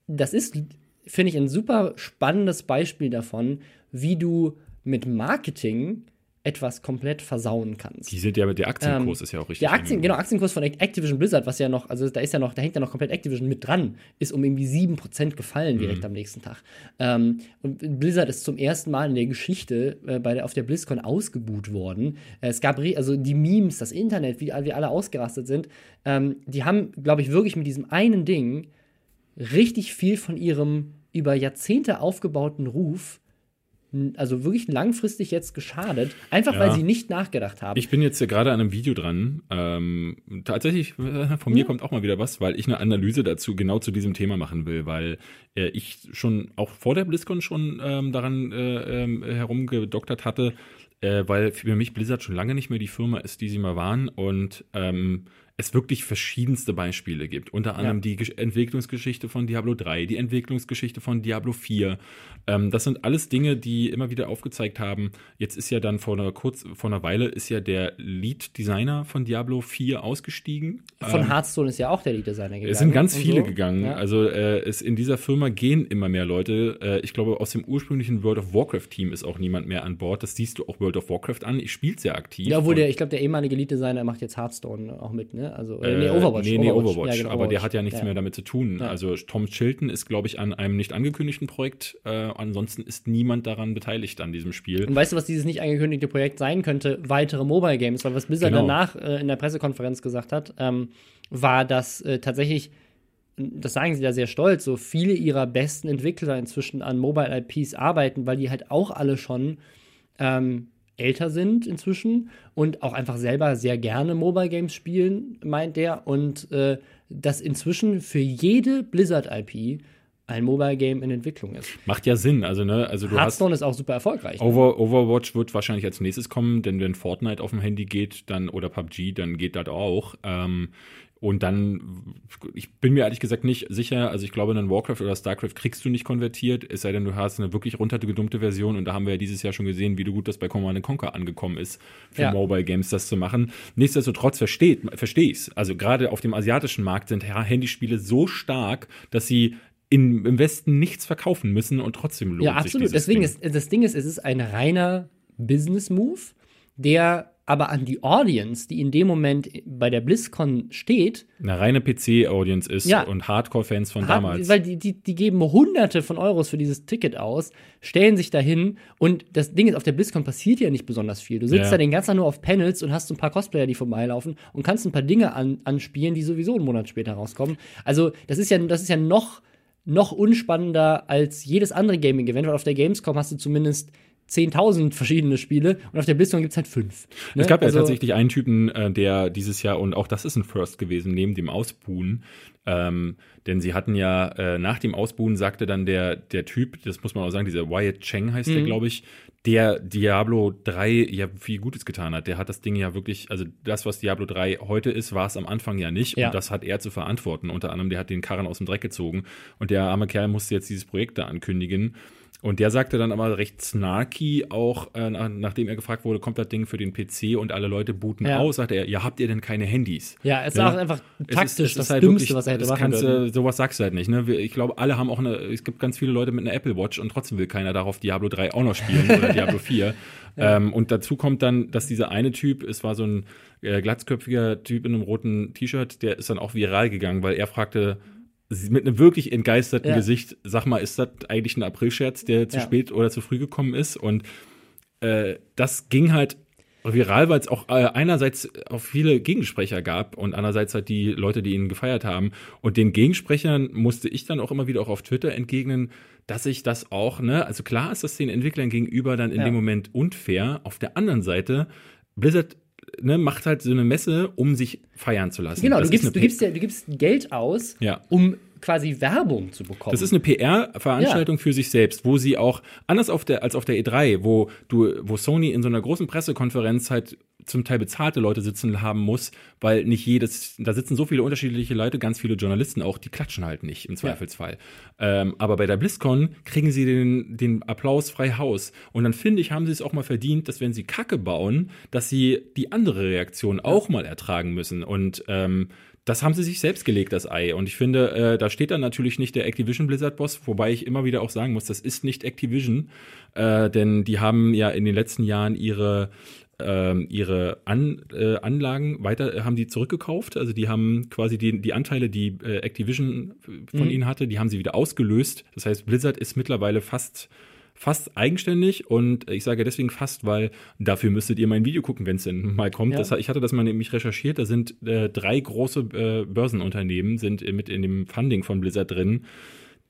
B: das ist, finde ich, ein super spannendes Beispiel davon, wie du mit Marketing etwas komplett versauen kannst.
A: Die sind ja mit der Aktienkurs ist ja auch richtig.
B: Der Aktien, genau, Aktienkurs von Activision Blizzard, was ja noch, also da ist ja noch, da hängt ja noch komplett Activision mit dran, ist um irgendwie 7% gefallen direkt am nächsten Tag. Ähm, und Blizzard ist zum ersten Mal in der Geschichte äh, bei der, auf der BlizzCon ausgebuht worden. Äh, es gab, also die Memes, das Internet, wie wir alle ausgerastet sind, ähm, die haben, glaube ich, wirklich mit diesem einen Ding richtig viel von ihrem über Jahrzehnte aufgebauten Ruf also wirklich langfristig jetzt geschadet, einfach weil
A: Ja.
B: sie nicht nachgedacht haben.
A: Ich bin jetzt hier gerade an einem Video dran. Ähm, tatsächlich, äh, von mir kommt auch mal wieder was, weil ich eine Analyse dazu genau zu diesem Thema machen will, weil äh, ich schon auch vor der BlizzCon schon ähm, daran äh, ähm, herumgedoktert hatte, äh, weil für mich Blizzard schon lange nicht mehr die Firma ist, die sie mal waren und ähm, es wirklich verschiedenste Beispiele gibt. Unter anderem
B: Ja.
A: die Gesch- Entwicklungsgeschichte von Diablo 3, die Entwicklungsgeschichte von Diablo 4. Ähm, das sind alles Dinge, die immer wieder aufgezeigt haben. Jetzt ist ja dann vor einer kurz vor einer Weile ist ja der Lead-Designer von Diablo 4 ausgestiegen.
B: Von
A: Ähm,
B: Hearthstone ist ja auch der Lead-Designer gegangen.
A: es sind ganz
B: und
A: viele
B: so.
A: gegangen.
B: Ja.
A: Also äh, es, in dieser Firma gehen immer mehr Leute. Äh, ich glaube, aus dem ursprünglichen World of Warcraft-Team ist auch niemand mehr an Bord. Das siehst du auch World of Warcraft an. Ich spiele sehr aktiv.
B: Ja, obwohl der, ich glaube, der ehemalige Lead-Designer macht jetzt Hearthstone auch mit, ne? Also, äh, nee, Overwatch.
A: Nee, nee, Overwatch.
B: Ja, genau,
A: aber der
B: Overwatch.
A: hat ja nichts
B: Ja.
A: mehr damit zu tun.
B: Ja.
A: Also Tom Chilton ist, glaube ich, an einem nicht angekündigten Projekt. Äh, ansonsten ist niemand daran beteiligt an diesem Spiel.
B: Und weißt du, was dieses nicht angekündigte Projekt sein könnte? Weitere Mobile Games, weil was Blizzard
A: Genau.
B: danach äh, in der Pressekonferenz gesagt hat, ähm, war, dass äh, tatsächlich, das sagen sie da sehr stolz, so viele ihrer besten Entwickler inzwischen an Mobile IPs arbeiten, weil die halt auch alle schon ähm, älter sind inzwischen und auch einfach selber sehr gerne Mobile Games spielen, meint der. Und äh, dass inzwischen für jede Blizzard IP ein Mobile Game in Entwicklung ist.
A: Macht ja Sinn. Also, ne, also du hast.
B: Hearthstone ist auch super erfolgreich. ne?
A: Over, Overwatch wird wahrscheinlich als nächstes kommen, denn wenn Fortnite auf dem Handy geht, dann oder PUBG, dann geht das auch. Ähm, und dann, ich bin mir ehrlich gesagt nicht sicher, also ich glaube, einen Warcraft oder StarCraft kriegst du nicht konvertiert, es sei denn, du hast eine wirklich runtergedummte Version und da haben wir ja dieses Jahr schon gesehen, wie du gut das bei Command Conquer angekommen ist, für
B: Ja.
A: Mobile Games das zu machen. Nichtsdestotrotz versteht, verstehe ich es. Also gerade auf dem asiatischen Markt sind Handyspiele so stark, dass sie in, im Westen nichts verkaufen müssen und trotzdem lohnt
B: Ja, absolut. Deswegen
A: Ding.
B: ist, das Ding ist, es ist ein reiner Business-Move, der aber an die Audience, die in dem Moment bei der BlizzCon steht,
A: eine reine PC-Audience ist
B: Ja.
A: und Hardcore-Fans von
B: hat,
A: damals.
B: weil die, die, die geben hunderte von Euros für dieses Ticket aus, stellen sich dahin und das Ding ist, auf der BlizzCon passiert ja nicht besonders viel. Du sitzt
A: Ja.
B: da den ganzen Tag nur auf Panels und hast so ein paar Cosplayer, die vorbeilaufen und kannst ein paar Dinge an, anspielen, die sowieso einen Monat später rauskommen. Also, das ist ja, das ist ja noch, noch unspannender als jedes andere Gaming-Event, weil auf der Gamescom hast du zumindest 10.000 verschiedene Spiele und auf der BlizzCon gibt es halt fünf. ne?
A: Es gab ja
B: Also-
A: tatsächlich einen Typen, äh, der dieses Jahr, und auch das ist ein First gewesen, neben dem Ausbuhen, ähm, denn sie hatten ja, äh, nach dem Ausbuhen sagte dann der, der Typ, das muss man auch sagen, dieser Wyatt Cheng heißt der, glaube ich, der Diablo 3 ja viel Gutes getan hat. Der hat das Ding ja wirklich, also das, was Diablo 3 heute ist, war es am Anfang ja nicht.
B: Ja.
A: Und das hat er zu verantworten. Unter anderem, der hat den Karren aus dem Dreck gezogen. Und der arme Kerl musste jetzt dieses Projekt da ankündigen. Und der sagte dann aber recht snarky auch, äh, nach, nachdem er gefragt wurde, kommt das Ding für den PC und alle Leute booten
B: Ja.
A: aus, sagte er, ja, habt ihr denn keine Handys?
B: Ja, es ist
A: Ja.
B: einfach
A: Es ist-
B: taktisch
A: es ist
B: das
A: halt
B: Dümmste,
A: wirklich-
B: was er hätte
A: das
B: machen
A: kannst,
B: können.
A: Sowas sagst du halt nicht. Ne? Ich glaube, alle haben auch eine, es gibt ganz viele Leute mit einer Apple Watch und trotzdem will keiner darauf Diablo 3 auch noch spielen oder Diablo 4. Ähm, und dazu kommt dann, dass dieser eine Typ, es war so ein äh, glatzköpfiger Typ in einem roten T-Shirt, der ist dann auch viral gegangen, weil er fragte, mit einem wirklich entgeisterten
B: Ja.
A: Gesicht, sag mal, ist das eigentlich ein Aprilscherz, der zu
B: Ja.
A: spät oder zu früh gekommen ist? Und äh, das ging halt viral, weil es auch äh, einerseits auch viele Gegensprecher gab und andererseits halt die Leute, die ihn gefeiert haben. Und den Gegensprechern musste ich dann auch immer wieder auch auf Twitter entgegnen, dass ich das auch, ne, also klar ist das den Entwicklern gegenüber dann in
B: Ja.
A: dem Moment unfair. Auf der anderen Seite, Blizzard ne, macht halt so eine Messe, um sich feiern zu lassen.
B: Genau,
A: Das
B: du gibst, du, gibst du gibst Geld aus,
A: Ja.
B: um quasi Werbung zu bekommen.
A: Das ist eine PR-Veranstaltung ja. für sich selbst, wo sie auch, anders auf der, als auf der E3, wo du, wo Sony in so einer großen Pressekonferenz halt zum Teil bezahlte Leute sitzen haben muss, weil nicht jedes, da sitzen so viele unterschiedliche Leute, ganz viele Journalisten auch, die klatschen halt nicht im Zweifelsfall. Ja. Ähm, aber bei der BlizzCon kriegen sie den, den Applaus frei Haus. Und dann finde ich, haben sie es auch mal verdient, dass wenn sie Kacke bauen, dass sie die andere Reaktion auch mal ertragen müssen. Und ähm, das haben sie sich selbst gelegt, das Ei. Und ich finde, äh, da steht dann natürlich nicht der Activision Blizzard-Boss, wobei ich immer wieder auch sagen muss, das ist nicht Activision, äh, denn die haben ja in den letzten Jahren ihre ähm, ihre An, äh, Anlagen weiter äh, haben die zurückgekauft. Also die haben quasi die, die Anteile, die äh, Activision von mhm. ihnen hatte, die haben sie wieder ausgelöst. Das heißt, Blizzard ist mittlerweile fast fast eigenständig und ich sage deswegen fast, weil dafür müsstet ihr mein Video gucken, wenn es denn mal kommt. Ja. Das, ich hatte das mal nämlich recherchiert, da sind äh, drei große äh, Börsenunternehmen sind mit in dem Funding von Blizzard drin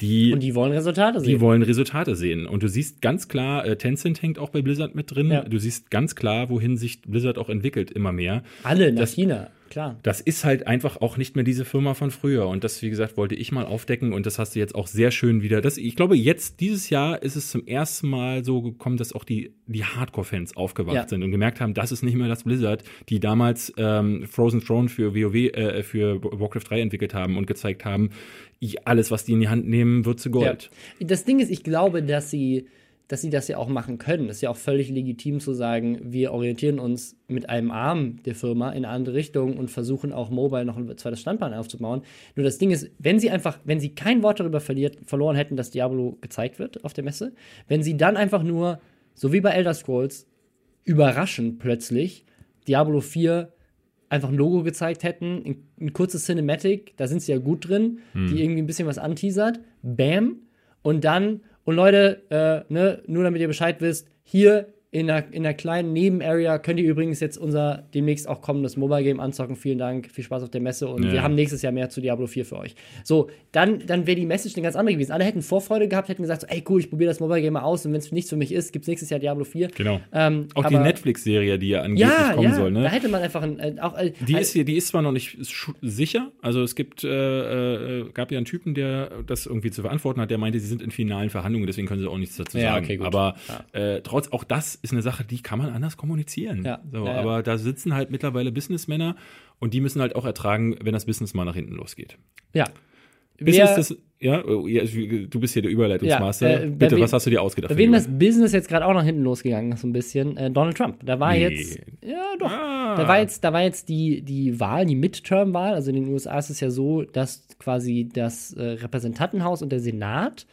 A: die,
B: und die wollen Resultate sehen.
A: Die wollen Resultate sehen. Und du siehst ganz klar, äh, Tencent hängt auch bei Blizzard mit drin. Ja. Du siehst ganz klar, wohin sich Blizzard auch entwickelt, immer mehr.
B: Alle nach das, China, klar.
A: Das ist halt einfach auch nicht mehr diese Firma von früher. Und das, wie gesagt, wollte ich mal aufdecken. Und das hast du jetzt auch sehr schön wieder. Das, ich glaube, jetzt, dieses Jahr, ist es zum ersten Mal so gekommen, dass auch die, die Hardcore-Fans aufgewacht ja. sind und gemerkt haben, das ist nicht mehr das Blizzard, die damals ähm, Frozen Throne für WoW, äh, für Warcraft 3 entwickelt haben und gezeigt haben, alles, was die in die Hand nehmen, wird zu Gold.
B: Ja. Das Ding ist, ich glaube, dass sie, dass sie das ja auch machen können. Es ist ja auch völlig legitim zu sagen, wir orientieren uns mit einem Arm der Firma in eine andere Richtung und versuchen auch mobile noch ein zweites Standbein aufzubauen. Nur das Ding ist, wenn sie einfach, wenn sie kein Wort darüber verliert, verloren hätten, dass Diablo gezeigt wird auf der Messe, wenn sie dann einfach nur, so wie bei Elder Scrolls, überraschend plötzlich Diablo 4 einfach ein Logo gezeigt hätten, ein, ein kurzes Cinematic, da sind sie ja gut drin, hm. die irgendwie ein bisschen was anteasert, bam, und dann, und Leute, äh, ne, nur damit ihr Bescheid wisst, hier in einer, in einer kleinen Nebenarea könnt ihr übrigens jetzt unser demnächst auch kommendes Mobile Game anzocken. Vielen Dank, viel Spaß auf der Messe und ja. wir haben nächstes Jahr mehr zu Diablo 4 für euch. So, dann, dann wäre die Message eine ganz andere gewesen. Alle hätten Vorfreude gehabt, hätten gesagt, so, ey cool, ich probiere das Mobile Game mal aus und wenn es nichts für mich ist, gibt es nächstes Jahr Diablo 4.
A: Genau. Ähm, auch die Netflix-Serie, die ja angeblich ja, kommen
B: ja,
A: soll, ne?
B: Da hätte man einfach ein, äh, auch,
A: äh, die, ist hier, die ist zwar noch nicht sicher, also es gibt, äh, äh, gab ja einen Typen, der das irgendwie zu verantworten hat, der meinte, sie sind in finalen Verhandlungen, deswegen können sie auch nichts dazu sagen. Okay, Aber äh, trotz, auch das ist eine Sache, die kann man anders kommunizieren. Ja. So, ja. Aber da sitzen halt mittlerweile Businessmänner und die müssen halt auch ertragen, wenn das Business mal nach hinten losgeht.
B: Ja.
A: Business, das, ja, du bist hier der Überleitungsmaster. Ja, äh, Bitte, was hast du dir ausgedacht?
B: Bei wem das Business jetzt gerade auch nach hinten losgegangen ist, so ein bisschen, äh, Donald Trump. Da war nee. jetzt, ja doch, ah. da war jetzt, da war jetzt die, die Wahl, die Midterm-Wahl. Also in den USA ist es ja so, dass quasi das äh, Repräsentantenhaus und der Senat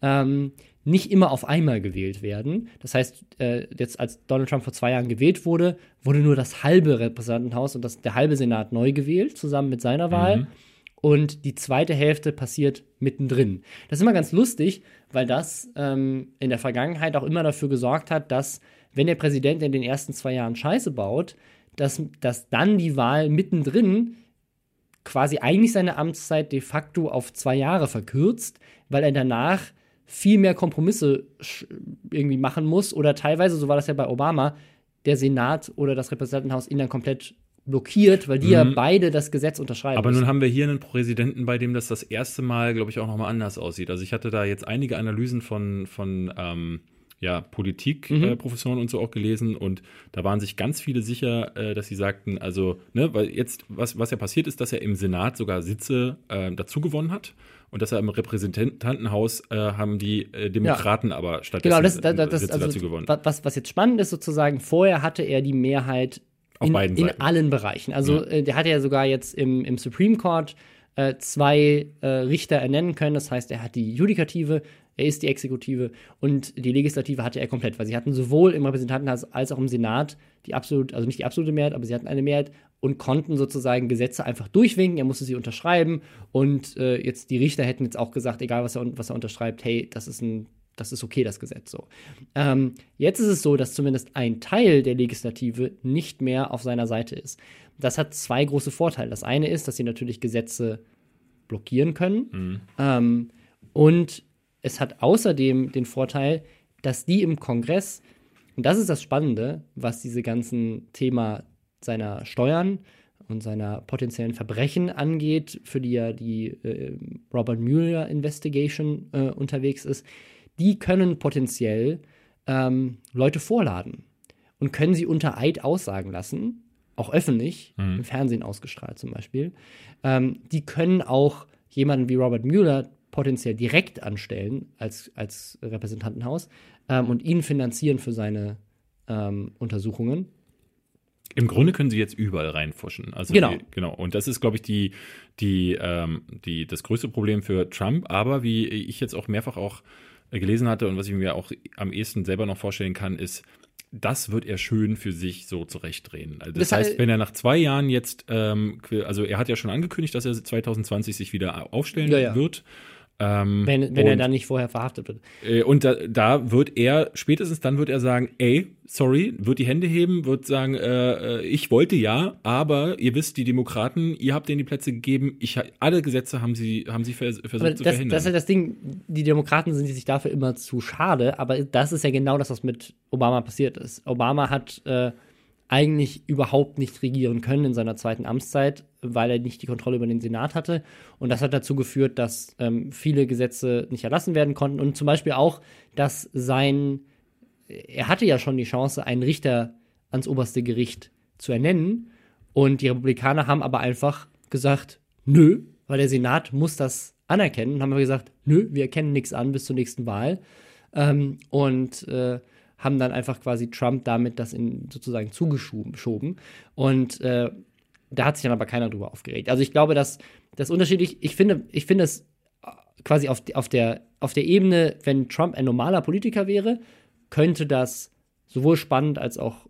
B: ähm, nicht immer auf einmal gewählt werden. Das heißt, äh, jetzt als Donald Trump vor zwei Jahren gewählt wurde, wurde nur das halbe Repräsentantenhaus und das, der halbe Senat neu gewählt, zusammen mit seiner Wahl. Mhm. Und die zweite Hälfte passiert mittendrin. Das ist immer ganz lustig, weil das ähm, in der Vergangenheit auch immer dafür gesorgt hat, dass, wenn der Präsident in den ersten zwei Jahren Scheiße baut, dass, dass dann die Wahl mittendrin quasi eigentlich seine Amtszeit de facto auf zwei Jahre verkürzt, weil er danach viel mehr Kompromisse irgendwie machen muss oder teilweise, so war das ja bei Obama, der Senat oder das Repräsentantenhaus ihn dann komplett blockiert, weil die mhm. ja beide das Gesetz unterschreiben.
A: Aber nun haben wir hier einen Präsidenten, bei dem das das erste Mal, glaube ich, auch nochmal anders aussieht. Also ich hatte da jetzt einige Analysen von, von ähm, ja, Politikprofessoren mhm. äh, und so auch gelesen und da waren sich ganz viele sicher, äh, dass sie sagten, also, ne, weil jetzt, was, was ja passiert ist, dass er im Senat sogar Sitze äh, dazu gewonnen hat und dass er im Repräsentantenhaus äh, haben die äh, Demokraten ja. aber stattdessen
B: genau, das, das, das, Sitze also, dazu gewonnen. Was, was jetzt spannend ist, sozusagen, vorher hatte er die Mehrheit in, in allen Bereichen. Also ja. äh, der hatte ja sogar jetzt im, im Supreme Court äh, zwei äh, Richter ernennen können. Das heißt, er hat die Judikative, er ist die Exekutive und die Legislative hatte er komplett, weil sie hatten sowohl im Repräsentantenhaus als auch im Senat die absolut, also nicht die absolute Mehrheit, aber sie hatten eine Mehrheit und konnten sozusagen Gesetze einfach durchwinken. Er musste sie unterschreiben und äh, jetzt die Richter hätten jetzt auch gesagt, egal was er, was er unterschreibt, hey, das ist ein das ist okay, das Gesetz so. Ähm, jetzt ist es so, dass zumindest ein Teil der Legislative nicht mehr auf seiner Seite ist. Das hat zwei große Vorteile. Das eine ist, dass sie natürlich Gesetze blockieren können. Mhm. Ähm, und es hat außerdem den Vorteil, dass die im Kongress, und das ist das Spannende, was diese ganzen Thema seiner Steuern und seiner potenziellen Verbrechen angeht, für die ja die äh, Robert Mueller Investigation äh, unterwegs ist, die können potenziell ähm, Leute vorladen und können sie unter Eid aussagen lassen, auch öffentlich, mhm. im Fernsehen ausgestrahlt zum Beispiel. Ähm, die können auch jemanden wie Robert Mueller potenziell direkt anstellen als, als Repräsentantenhaus ähm, und ihn finanzieren für seine ähm, Untersuchungen.
A: Im Grunde können sie jetzt überall reinfuschen. Also
B: genau.
A: Die, genau. Und das ist, glaube ich, die, die, ähm, die, das größte Problem für Trump. Aber wie ich jetzt auch mehrfach auch gelesen hatte und was ich mir auch am ehesten selber noch vorstellen kann, ist, das wird er schön für sich so zurechtdrehen. Also das, das heißt, wenn er nach zwei Jahren jetzt, ähm, also er hat ja schon angekündigt, dass er 2020 sich wieder aufstellen ja, ja. wird.
B: Ähm, wenn wenn er dann nicht vorher verhaftet wird.
A: Äh, und da, da, wird er, spätestens dann wird er sagen, ey, sorry, wird die Hände heben, wird sagen, äh, äh, ich wollte ja, aber ihr wisst, die Demokraten, ihr habt denen die Plätze gegeben, ich, alle Gesetze haben sie, haben sie vers versucht aber
B: zu
A: das, verhindern.
B: Das ist ja das Ding, die Demokraten sind sich dafür immer zu schade, aber das ist ja genau das, was mit Obama passiert ist. Obama hat äh, eigentlich überhaupt nicht regieren können in seiner zweiten Amtszeit, weil er nicht die Kontrolle über den Senat hatte. Und das hat dazu geführt, dass ähm, viele Gesetze nicht erlassen werden konnten. Und zum Beispiel auch, dass sein, er hatte ja schon die Chance, einen Richter ans oberste Gericht zu ernennen. Und die Republikaner haben aber einfach gesagt, nö, weil der Senat muss das anerkennen. Und haben wir gesagt, nö, wir erkennen nichts an bis zur nächsten Wahl. Ähm, und äh, haben dann einfach quasi Trump damit das in sozusagen zugeschoben. Und äh, da hat sich dann aber keiner drüber aufgeregt. Also ich glaube, dass das unterschiedlich, ich finde, ich finde es äh, quasi auf, auf, der, auf der Ebene, wenn Trump ein normaler Politiker wäre, könnte das sowohl spannend als auch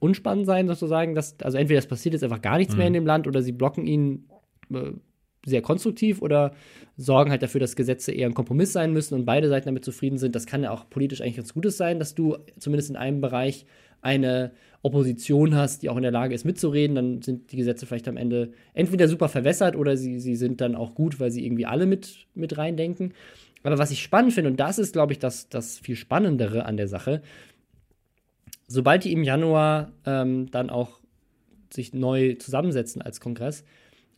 B: unspannend sein, sozusagen. Dass, also entweder es passiert jetzt einfach gar nichts mhm. mehr in dem Land oder sie blocken ihn äh, sehr konstruktiv oder sorgen halt dafür, dass Gesetze eher ein Kompromiss sein müssen und beide Seiten damit zufrieden sind. Das kann ja auch politisch eigentlich ganz Gutes sein, dass du zumindest in einem Bereich eine Opposition hast, die auch in der Lage ist mitzureden. Dann sind die Gesetze vielleicht am Ende entweder super verwässert oder sie, sie sind dann auch gut, weil sie irgendwie alle mit, mit reindenken. Aber was ich spannend finde, und das ist, glaube ich, das, das viel Spannendere an der Sache, sobald die im Januar ähm, dann auch sich neu zusammensetzen als Kongress,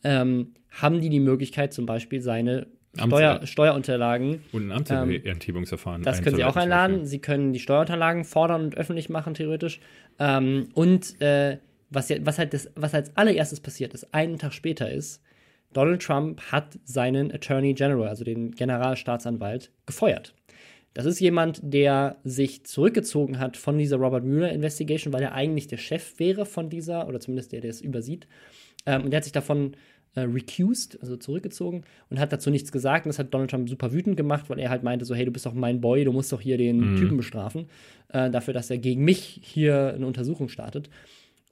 B: ähm, haben die die Möglichkeit, zum Beispiel seine Steuer, Steuerunterlagen.
A: Und ein Amtsenthebungsverfahren.
B: Ähm, das können Sie auch einladen. Sie können die Steuerunterlagen fordern und öffentlich machen, theoretisch. Ähm, und äh, was, was, halt das, was als allererstes passiert ist, einen Tag später ist, Donald Trump hat seinen Attorney General, also den Generalstaatsanwalt, gefeuert. Das ist jemand, der sich zurückgezogen hat von dieser Robert Mueller Investigation, weil er eigentlich der Chef wäre von dieser, oder zumindest der, der es übersieht. Ähm, und der hat sich davon äh, recused, also zurückgezogen und hat dazu nichts gesagt. Und das hat Donald Trump super wütend gemacht, weil er halt meinte so, hey, du bist doch mein Boy, du musst doch hier den mhm. Typen bestrafen, äh, dafür, dass er gegen mich hier eine Untersuchung startet.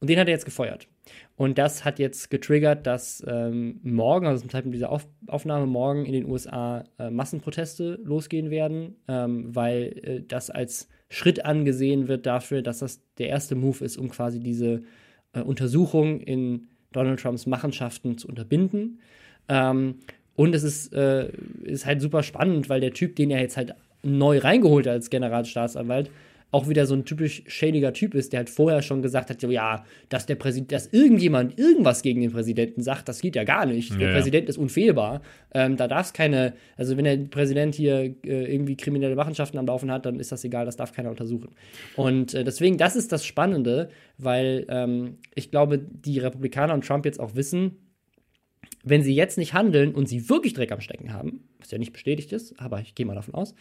B: Und den hat er jetzt gefeuert. Und das hat jetzt getriggert, dass ähm, morgen, also zum Zeitpunkt dieser Auf Aufnahme, morgen in den USA äh, Massenproteste losgehen werden, ähm, weil äh, das als Schritt angesehen wird dafür, dass das der erste Move ist, um quasi diese äh, Untersuchung in Donald Trumps Machenschaften zu unterbinden. Ähm, und es ist, äh, ist halt super spannend, weil der Typ, den er jetzt halt neu reingeholt hat als Generalstaatsanwalt, auch wieder so ein typisch schädiger Typ ist, der halt vorher schon gesagt hat, ja, dass der Präsident, dass irgendjemand irgendwas gegen den Präsidenten sagt, das geht ja gar nicht. Der ja. Präsident ist unfehlbar. Ähm, da darf es keine, also wenn der Präsident hier äh, irgendwie kriminelle Machenschaften am Laufen hat, dann ist das egal, das darf keiner untersuchen. Und äh, deswegen, das ist das Spannende, weil ähm, ich glaube, die Republikaner und Trump jetzt auch wissen, wenn sie jetzt nicht handeln und sie wirklich Dreck am Stecken haben, was ja nicht bestätigt ist, aber ich gehe mal davon aus,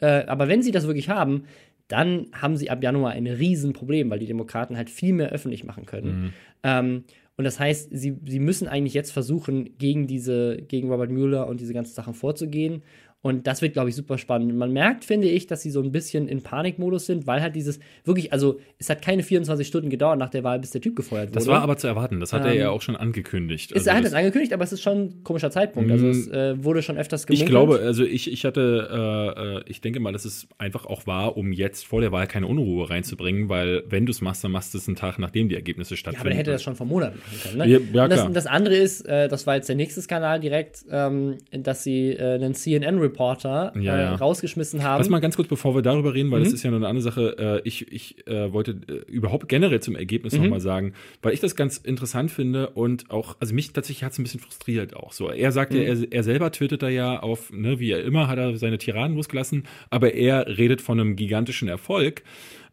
B: äh, aber wenn sie das wirklich haben, dann haben sie ab Januar ein Riesenproblem, weil die Demokraten halt viel mehr öffentlich machen können. Mhm. Ähm, und das heißt, sie, sie müssen eigentlich jetzt versuchen, gegen diese, gegen Robert Mueller und diese ganzen Sachen vorzugehen. Und das wird, glaube ich, super spannend. Man merkt, finde ich, dass sie so ein bisschen in Panikmodus sind, weil halt dieses wirklich, also es hat keine 24 Stunden gedauert nach der Wahl, bis der Typ gefeuert wurde.
A: Das war aber zu erwarten. Das hat ähm, er ja auch schon angekündigt.
B: Also er hat es angekündigt, aber es ist schon ein komischer Zeitpunkt. Also es äh, wurde schon öfters
A: gemunkelt. Ich glaube, also ich, ich hatte, äh, äh, ich denke mal, dass es einfach auch war, um jetzt vor der Wahl keine Unruhe reinzubringen, weil wenn du es machst, dann machst du es einen Tag, nachdem die Ergebnisse stattfinden. Ja, aber
B: er hätte das schon vor Monaten machen können. Ne? Ja, ja, und das, das, andere ist, äh, das war jetzt der nächste Skandal direkt, ähm, dass sie äh, einen CNN Reporter
A: Ja,
B: äh,
A: ja.
B: rausgeschmissen haben.
A: Lass mal ganz kurz, bevor wir darüber reden, weil das
B: Mhm.
A: ist ja nur eine andere Sache. Äh, ich ich äh, wollte äh, überhaupt generell zum Ergebnis
B: Mhm.
A: noch mal sagen, weil ich das ganz interessant finde und auch, also mich tatsächlich hat es ein bisschen frustriert auch so. Er sagt
B: Mhm.
A: ja, er, er selber twittert da ja auf, ne, wie er immer, hat er seine Tiraden losgelassen, aber er redet von einem gigantischen Erfolg.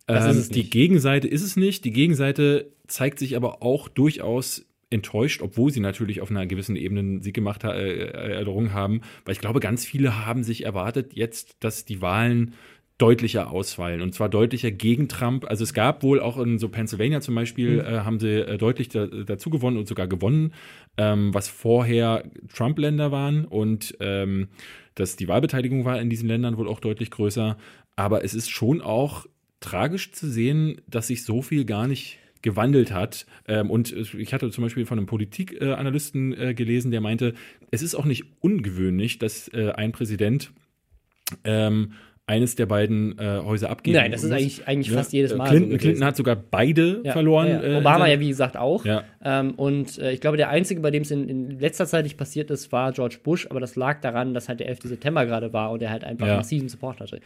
B: Das ist
A: Ähm, die. Gegenseite ist es nicht. Die Gegenseite zeigt sich aber auch durchaus enttäuscht, obwohl sie natürlich auf einer gewissen Ebene einen Sieg gemacht ha äh, errungen haben, weil ich glaube, ganz viele haben sich erwartet jetzt, dass die Wahlen deutlicher ausfallen und zwar deutlicher gegen Trump. Also es gab wohl auch in so Pennsylvania zum Beispiel, äh, haben sie äh, deutlich da, dazu gewonnen und sogar gewonnen, ähm, was vorher Trump-Länder waren und ähm, dass die Wahlbeteiligung war in diesen Ländern wohl auch deutlich größer. Aber es ist schon auch tragisch zu sehen, dass sich so viel gar nicht gewandelt hat. Ähm, und ich hatte zum Beispiel von einem Politikanalysten äh, gelesen, der meinte, es ist auch nicht ungewöhnlich, dass äh, ein Präsident ähm, eines der beiden äh, Häuser abgeben
B: Nein, das ist
A: muss.
B: eigentlich, eigentlich
A: Ja,
B: fast jedes
A: äh,
B: Mal.
A: Clinton,
B: so
A: Clinton hat sogar beide
B: Ja,
A: verloren.
B: ja,
A: äh,
B: Obama ja, wie gesagt, auch.
A: Ja.
B: Ähm, und äh, ich glaube, der einzige, bei dem es in, in letzter Zeit nicht passiert ist, war George Bush, aber das lag daran, dass halt der 11. September gerade war und er halt einfach
A: Ja.
B: massiven Support hatte.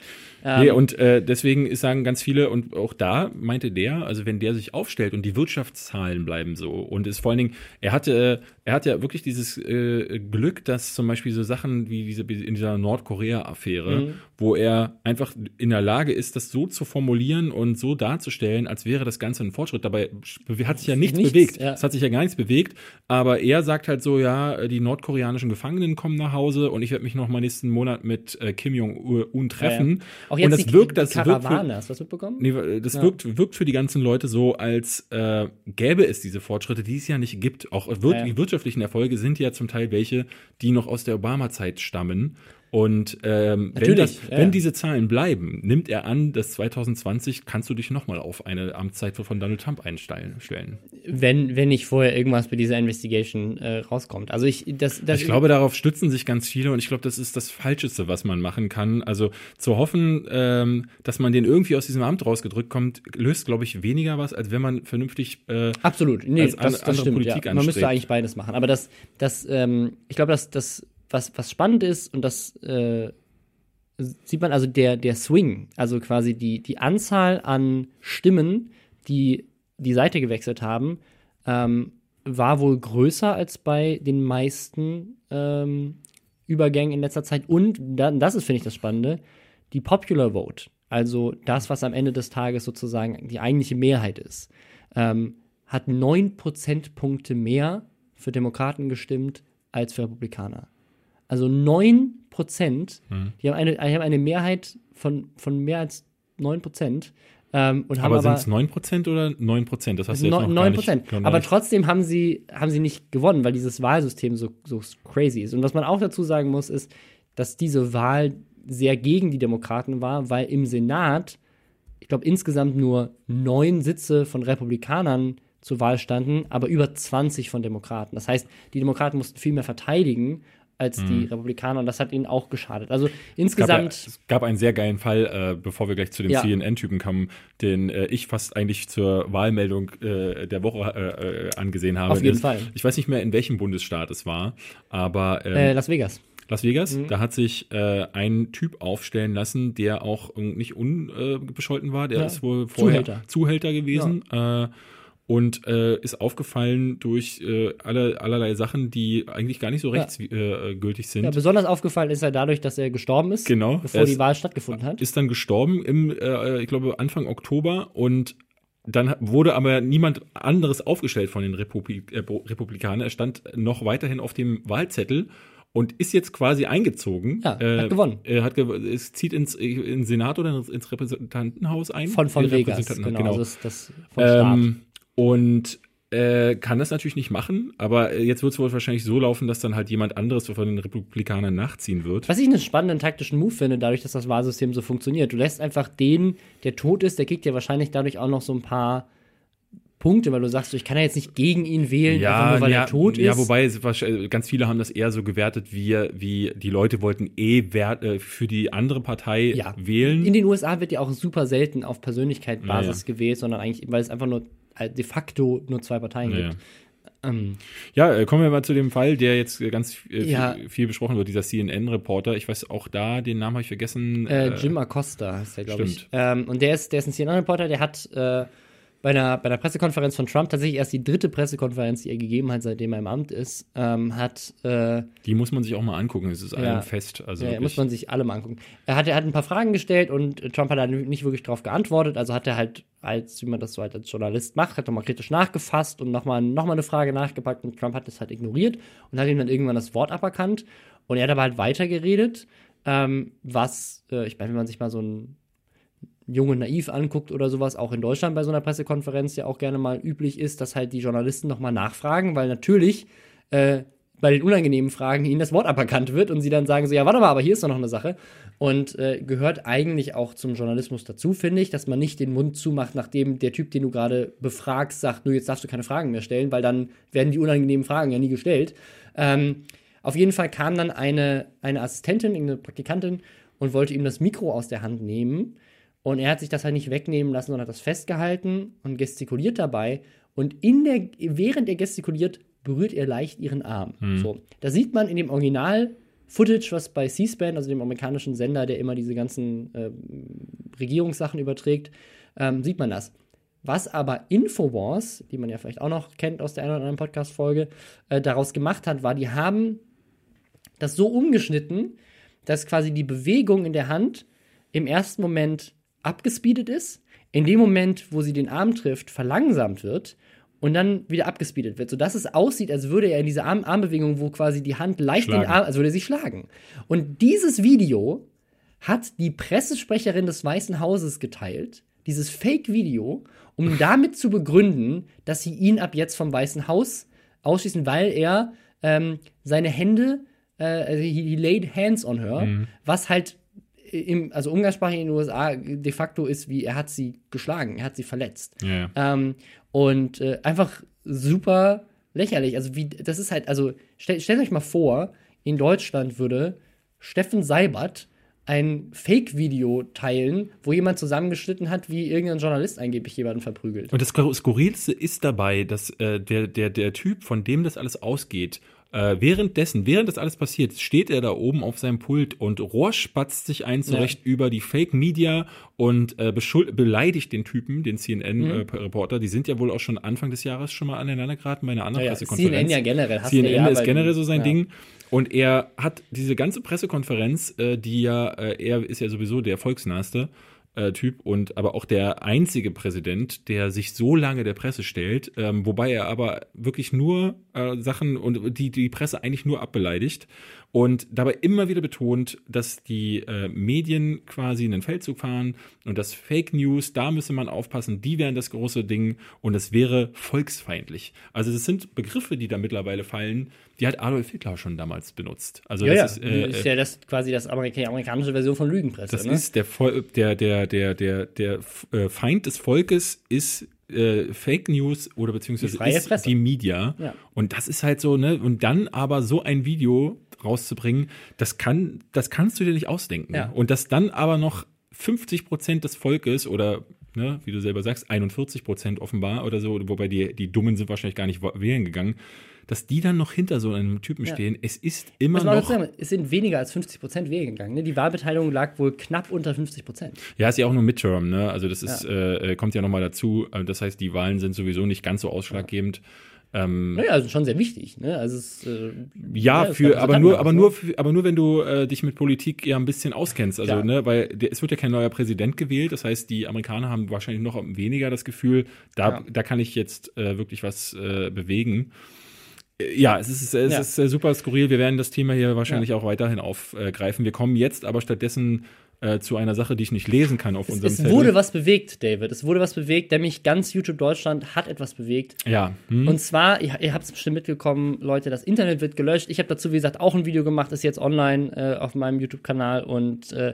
B: Ähm,
A: Nee, und äh, deswegen sagen ganz viele, und auch da meinte der, also wenn der sich aufstellt und die Wirtschaftszahlen bleiben so und ist vor allen Dingen, er hatte, er hat ja wirklich dieses äh, Glück, dass zum Beispiel so Sachen wie diese in dieser Nordkorea-Affäre,
B: Mhm.
A: wo er einfach in der Lage ist, das so zu formulieren und so darzustellen, als wäre das Ganze ein Fortschritt. Dabei hat sich ja nichts,
B: Nichts,
A: bewegt.
B: ja.
A: Es hat sich ja gar nichts bewegt, aber er sagt halt so, ja, die nordkoreanischen Gefangenen kommen nach Hause und ich werde mich noch mal nächsten Monat mit äh, Kim Jong-un treffen.
B: Ja, ja. Auch
A: und
B: jetzt
A: das
B: die,
A: wirkt,
B: die
A: das wirkt für,
B: hast du das mitbekommen?
A: Nee, das
B: Ja.
A: wirkt, wirkt für die ganzen Leute so, als äh, gäbe es diese Fortschritte, die es ja nicht gibt. Auch wir die wirtschaftlichen Erfolge sind ja zum Teil welche, die noch aus der Obama-Zeit stammen. Und ähm, wenn, das,
B: ja,
A: wenn diese Zahlen bleiben, nimmt er an, dass 2020 kannst du dich nochmal auf eine Amtszeit von Donald Trump einstellen. Stellen.
B: Wenn, wenn nicht vorher irgendwas bei dieser Investigation äh, rauskommt. Also ich, das, das
A: Ich glaube, darauf stützen sich ganz viele und ich glaube, das ist das Falscheste, was man machen kann. Also zu hoffen, ähm, dass man den irgendwie aus diesem Amt rausgedrückt kommt, löst, glaube ich, weniger was, als wenn man vernünftig äh,
B: Absolut, nee, das,
A: an-
B: das
A: andere
B: stimmt.
A: Politik
B: ja. Man müsste
A: anstrebt.
B: eigentlich beides machen. Aber das, das, ähm, ich glaube, dass das, was, was spannend ist und das äh, sieht man also der, der Swing, also quasi die, die Anzahl an Stimmen, die die Seite gewechselt haben, ähm, war wohl größer als bei den meisten ähm, Übergängen in letzter Zeit. Und das ist, finde ich, das Spannende, die Popular Vote, also das, was am Ende des Tages sozusagen die eigentliche Mehrheit ist, ähm, hat neun Prozentpunkte mehr für Demokraten gestimmt als für Republikaner. Also neun Prozent,
A: Mhm.
B: die haben eine, die haben eine Mehrheit von, von mehr als neun Prozent. Ähm, und haben
A: Aber sind es 9% oder 9%? Das hast du jetzt noch gar
B: neun
A: nicht.
B: Prozent.
A: noch
B: Aber trotzdem haben sie, haben sie nicht gewonnen, weil dieses Wahlsystem so, so crazy ist. Und was man auch dazu sagen muss, ist, dass diese Wahl sehr gegen die Demokraten war, weil im Senat, ich glaube, insgesamt nur neun Sitze von Republikanern zur Wahl standen, aber über 20 von Demokraten. Das heißt, die Demokraten mussten viel mehr verteidigen als die Republikaner und das hat ihnen auch geschadet. Also
A: Mhm. gab, ja,
B: insgesamt.
A: es gab einen sehr geilen Fall, äh, bevor wir gleich zu dem
B: Ja.
A: CNN-Typen kommen, den äh, ich fast eigentlich zur Wahlmeldung äh, der Woche äh, äh, angesehen habe.
B: Auf jeden
A: Das-
B: Fall.
A: Ich weiß nicht mehr, in welchem Bundesstaat es war, aber ähm,
B: äh, Las Vegas.
A: Las Vegas,
B: Mhm.
A: da hat sich äh, ein Typ aufstellen lassen, der auch äh, nicht unbescholten war. Der
B: Ja.
A: ist wohl vorher
B: Zuhälter.
A: Zuhälter gewesen. Äh, und äh, ist aufgefallen durch äh, alle, allerlei Sachen, die eigentlich gar nicht so
B: Ja.
A: rechtsgültig äh, gültig sind.
B: Ja, besonders aufgefallen ist er dadurch, dass er gestorben ist,
A: Genau.
B: bevor die
A: ist-
B: Wahl stattgefunden hat.
A: ist dann gestorben im, äh, ich glaube, Anfang Oktober und dann wurde aber niemand anderes aufgestellt von den Republik äh, Republikanern. Er stand noch weiterhin auf dem Wahlzettel und ist jetzt quasi eingezogen.
B: Ja, hat gewonnen.
A: Er hat gew es zieht ins, ins Senat oder ins Repräsentantenhaus ein.
B: Von, von Vegas, genau. Also das, das vom Staat.
A: ähm, und äh, kann das natürlich nicht machen, aber äh, jetzt wird es wohl wahrscheinlich so laufen, dass dann halt jemand anderes von den Republikanern nachziehen wird.
B: Was ich einen spannenden taktischen Move finde, dadurch, dass das Wahlsystem so funktioniert. Du lässt einfach den, der tot ist, der kriegt ja wahrscheinlich dadurch auch noch so ein paar Punkte, weil du sagst, ich kann ja jetzt nicht gegen ihn wählen, einfach nur weil
A: ja,
B: er tot ist.
A: Ja, wobei wahrscheinlich- ganz viele haben das eher so gewertet, wie, wie die Leute wollten eh äh, für die andere Partei
B: Ja.
A: wählen.
B: In den USA wird ja auch super selten auf Persönlichkeitsbasis
A: Ja,
B: gewählt, sondern eigentlich, weil es einfach nur äh, de facto nur zwei Parteien
A: Ja,
B: gibt.
A: Ähm, ja, äh, kommen wir mal zu dem Fall, der jetzt ganz äh,
B: Ja.
A: viel, viel besprochen wird, dieser CNN-Reporter. Ich weiß auch da, den Namen habe ich vergessen.
B: Äh, Jim Acosta heißt der, glaube ich.
A: stimmt.
B: Ähm, und der ist, der ist ein CNN-Reporter, der hat äh, bei, einer, bei einer Pressekonferenz von Trump tatsächlich erst die dritte Pressekonferenz, die er gegeben hat, seitdem er im Amt ist, ähm, hat äh,
A: Die muss man sich auch mal angucken. Es ist
B: Ja.
A: ein Fest. Also
B: Ja,
A: wirklich.
B: muss man sich alle mal angucken. Er hat, er hat ein paar Fragen gestellt und Trump hat da nicht wirklich drauf geantwortet. Also hat er halt, als, wie man das so halt als Journalist macht, hat nochmal kritisch nachgefasst und nochmal noch mal eine Frage nachgepackt und Trump hat das halt ignoriert und hat ihm dann irgendwann das Wort aberkannt. Und er hat aber halt weitergeredet, ähm, was, äh, ich meine, wenn man sich mal so ein Junge naiv anguckt oder sowas, auch in Deutschland bei so einer Pressekonferenz ja auch gerne mal üblich ist, dass halt die Journalisten nochmal nachfragen, weil natürlich äh, bei den unangenehmen Fragen ihnen das Wort aberkannt wird und sie dann sagen so, ja, warte mal, aber hier ist doch noch eine Sache. Und äh, gehört eigentlich auch zum Journalismus dazu, finde ich, dass man nicht den Mund zumacht, nachdem der Typ, den du gerade befragst, sagt, nur jetzt darfst du keine Fragen mehr stellen, weil dann werden die unangenehmen Fragen ja nie gestellt. Ähm, auf jeden Fall kam dann eine, eine Assistentin, eine Praktikantin und wollte ihm das Mikro aus der Hand nehmen. Und er hat sich das halt nicht wegnehmen lassen, sondern hat das festgehalten und gestikuliert dabei. Und in der, während er gestikuliert, berührt er leicht ihren Arm. So, da sieht man in dem Original Footage, was bei C-SPAN, also dem amerikanischen Sender, der immer diese ganzen äh, Regierungssachen überträgt, ähm, sieht man das. Was aber Infowars, die man ja vielleicht auch noch kennt aus der einen oder anderen Podcast-Folge, äh, daraus gemacht hat, war, die haben das so umgeschnitten, dass quasi die Bewegung in der Hand im ersten Moment abgespeedet ist, in dem Moment, wo sie den Arm trifft, verlangsamt wird und dann wieder abgespeedet wird, sodass es aussieht, als würde er in diese Arm Armbewegung, wo quasi die Hand leicht
A: Schlagen.
B: den Arm, als würde er sie schlagen. Und dieses Video hat die Pressesprecherin des Weißen Hauses geteilt, dieses Fake-Video, um damit zu begründen, dass sie ihn ab jetzt vom Weißen Haus ausschließen, weil er ähm, seine Hände, äh, also he, he laid hands on her, was halt im, also umgangssprachig in den USA de facto ist, wie er hat sie geschlagen, er hat sie verletzt.
A: Ja.
B: Ähm, und äh, einfach super lächerlich. Also, wie, das ist halt, also, stell, stellt euch mal vor, in Deutschland würde Steffen Seibert ein Fake-Video teilen, wo jemand zusammengeschnitten hat, wie irgendein Journalist angeblich jemanden verprügelt.
A: Und das Skurrilste ist dabei, dass äh, der, der, der Typ, von dem das alles ausgeht, äh, währenddessen, während das alles passiert, steht er da oben auf seinem Pult und rohrspatzt sich ein zurecht über die Fake Media und äh, beleidigt den Typen, den CNN-Reporter. die sind ja wohl auch schon Anfang des Jahres schon mal aneinander geraten bei einer anderen
B: Ja, ja,
A: Pressekonferenz.
B: CNN ja generell, hasst
A: CNN
B: ja,
A: ist generell so sein
B: ja.
A: Ding. Und er hat diese ganze Pressekonferenz, äh, die ja, äh, er ist ja sowieso der volksnahste äh, Typ und aber auch der einzige Präsident, der sich so lange der Presse stellt, ähm, wobei er aber wirklich nur äh, Sachen und die die Presse eigentlich nur abbeleidigt und dabei immer wieder betont, dass die äh, Medien quasi einen Feldzug fahren und das Fake News, da müsse man aufpassen, die wären das große Ding und es wäre volksfeindlich. Also das sind Begriffe, die da mittlerweile fallen, die hat Adolf Hitler schon damals benutzt. Also
B: Ja, ja,
A: das ist, äh,
B: ist ja das quasi das Amerika amerikanische Version von Lügenpresse.
A: das
B: ne?
A: ist der, Vol der, der, der, der, der äh, Feind des Volkes ist äh, Fake News oder beziehungsweise
B: Die
A: die Media.
B: Ja.
A: Und das ist halt so, ne? Und dann aber so ein Video rauszubringen, das kann, das kannst du dir nicht ausdenken.
B: Ja.
A: Und dass dann aber noch 50 Prozent des Volkes oder Ne, wie du selber sagst, 41 Prozent offenbar oder so, wobei die, die Dummen sind wahrscheinlich gar nicht wählen gegangen, dass die dann noch hinter so einem Typen
B: Ja.
A: stehen. Es ist immer noch.
B: sagen, es sind weniger als 50 Prozent wählen gegangen. Ne? Die Wahlbeteiligung lag wohl knapp unter 50 Prozent.
A: Ja, ist ja auch nur Midterm, ne? Also das ist, äh, äh, kommt ja nochmal dazu. Äh, Das heißt, die Wahlen sind sowieso nicht ganz so ausschlaggebend. Ähm,
B: Naja, also schon sehr wichtig. Ne? Also es, äh,
A: ja,
B: es
A: für,
B: gab
A: aber nur, aber nur, für, aber nur, wenn du äh, dich mit Politik ja ein bisschen auskennst. Also, ne, weil der, es wird ja kein neuer Präsident gewählt. Das heißt, die Amerikaner haben wahrscheinlich noch weniger das Gefühl, da,
B: Ja.
A: da kann ich jetzt äh, wirklich was äh, bewegen. Äh, Ja, es ist, es
B: Ja.
A: ist äh, super skurril. Wir werden das Thema hier wahrscheinlich auch weiterhin aufgreifen. Wir kommen jetzt aber stattdessen äh, zu einer Sache, die ich nicht lesen kann auf
B: Es,
A: unserem
B: es
A: Zettel.
B: wurde was bewegt, David. Es wurde was bewegt, nämlich ganz YouTube Deutschland hat etwas bewegt.
A: Ja. Hm?
B: Und zwar, ihr, ihr habt es bestimmt mitbekommen, Leute, das Internet wird gelöscht. Ich habe dazu, wie gesagt, auch ein Video gemacht, ist jetzt online äh, auf meinem YouTube-Kanal und äh,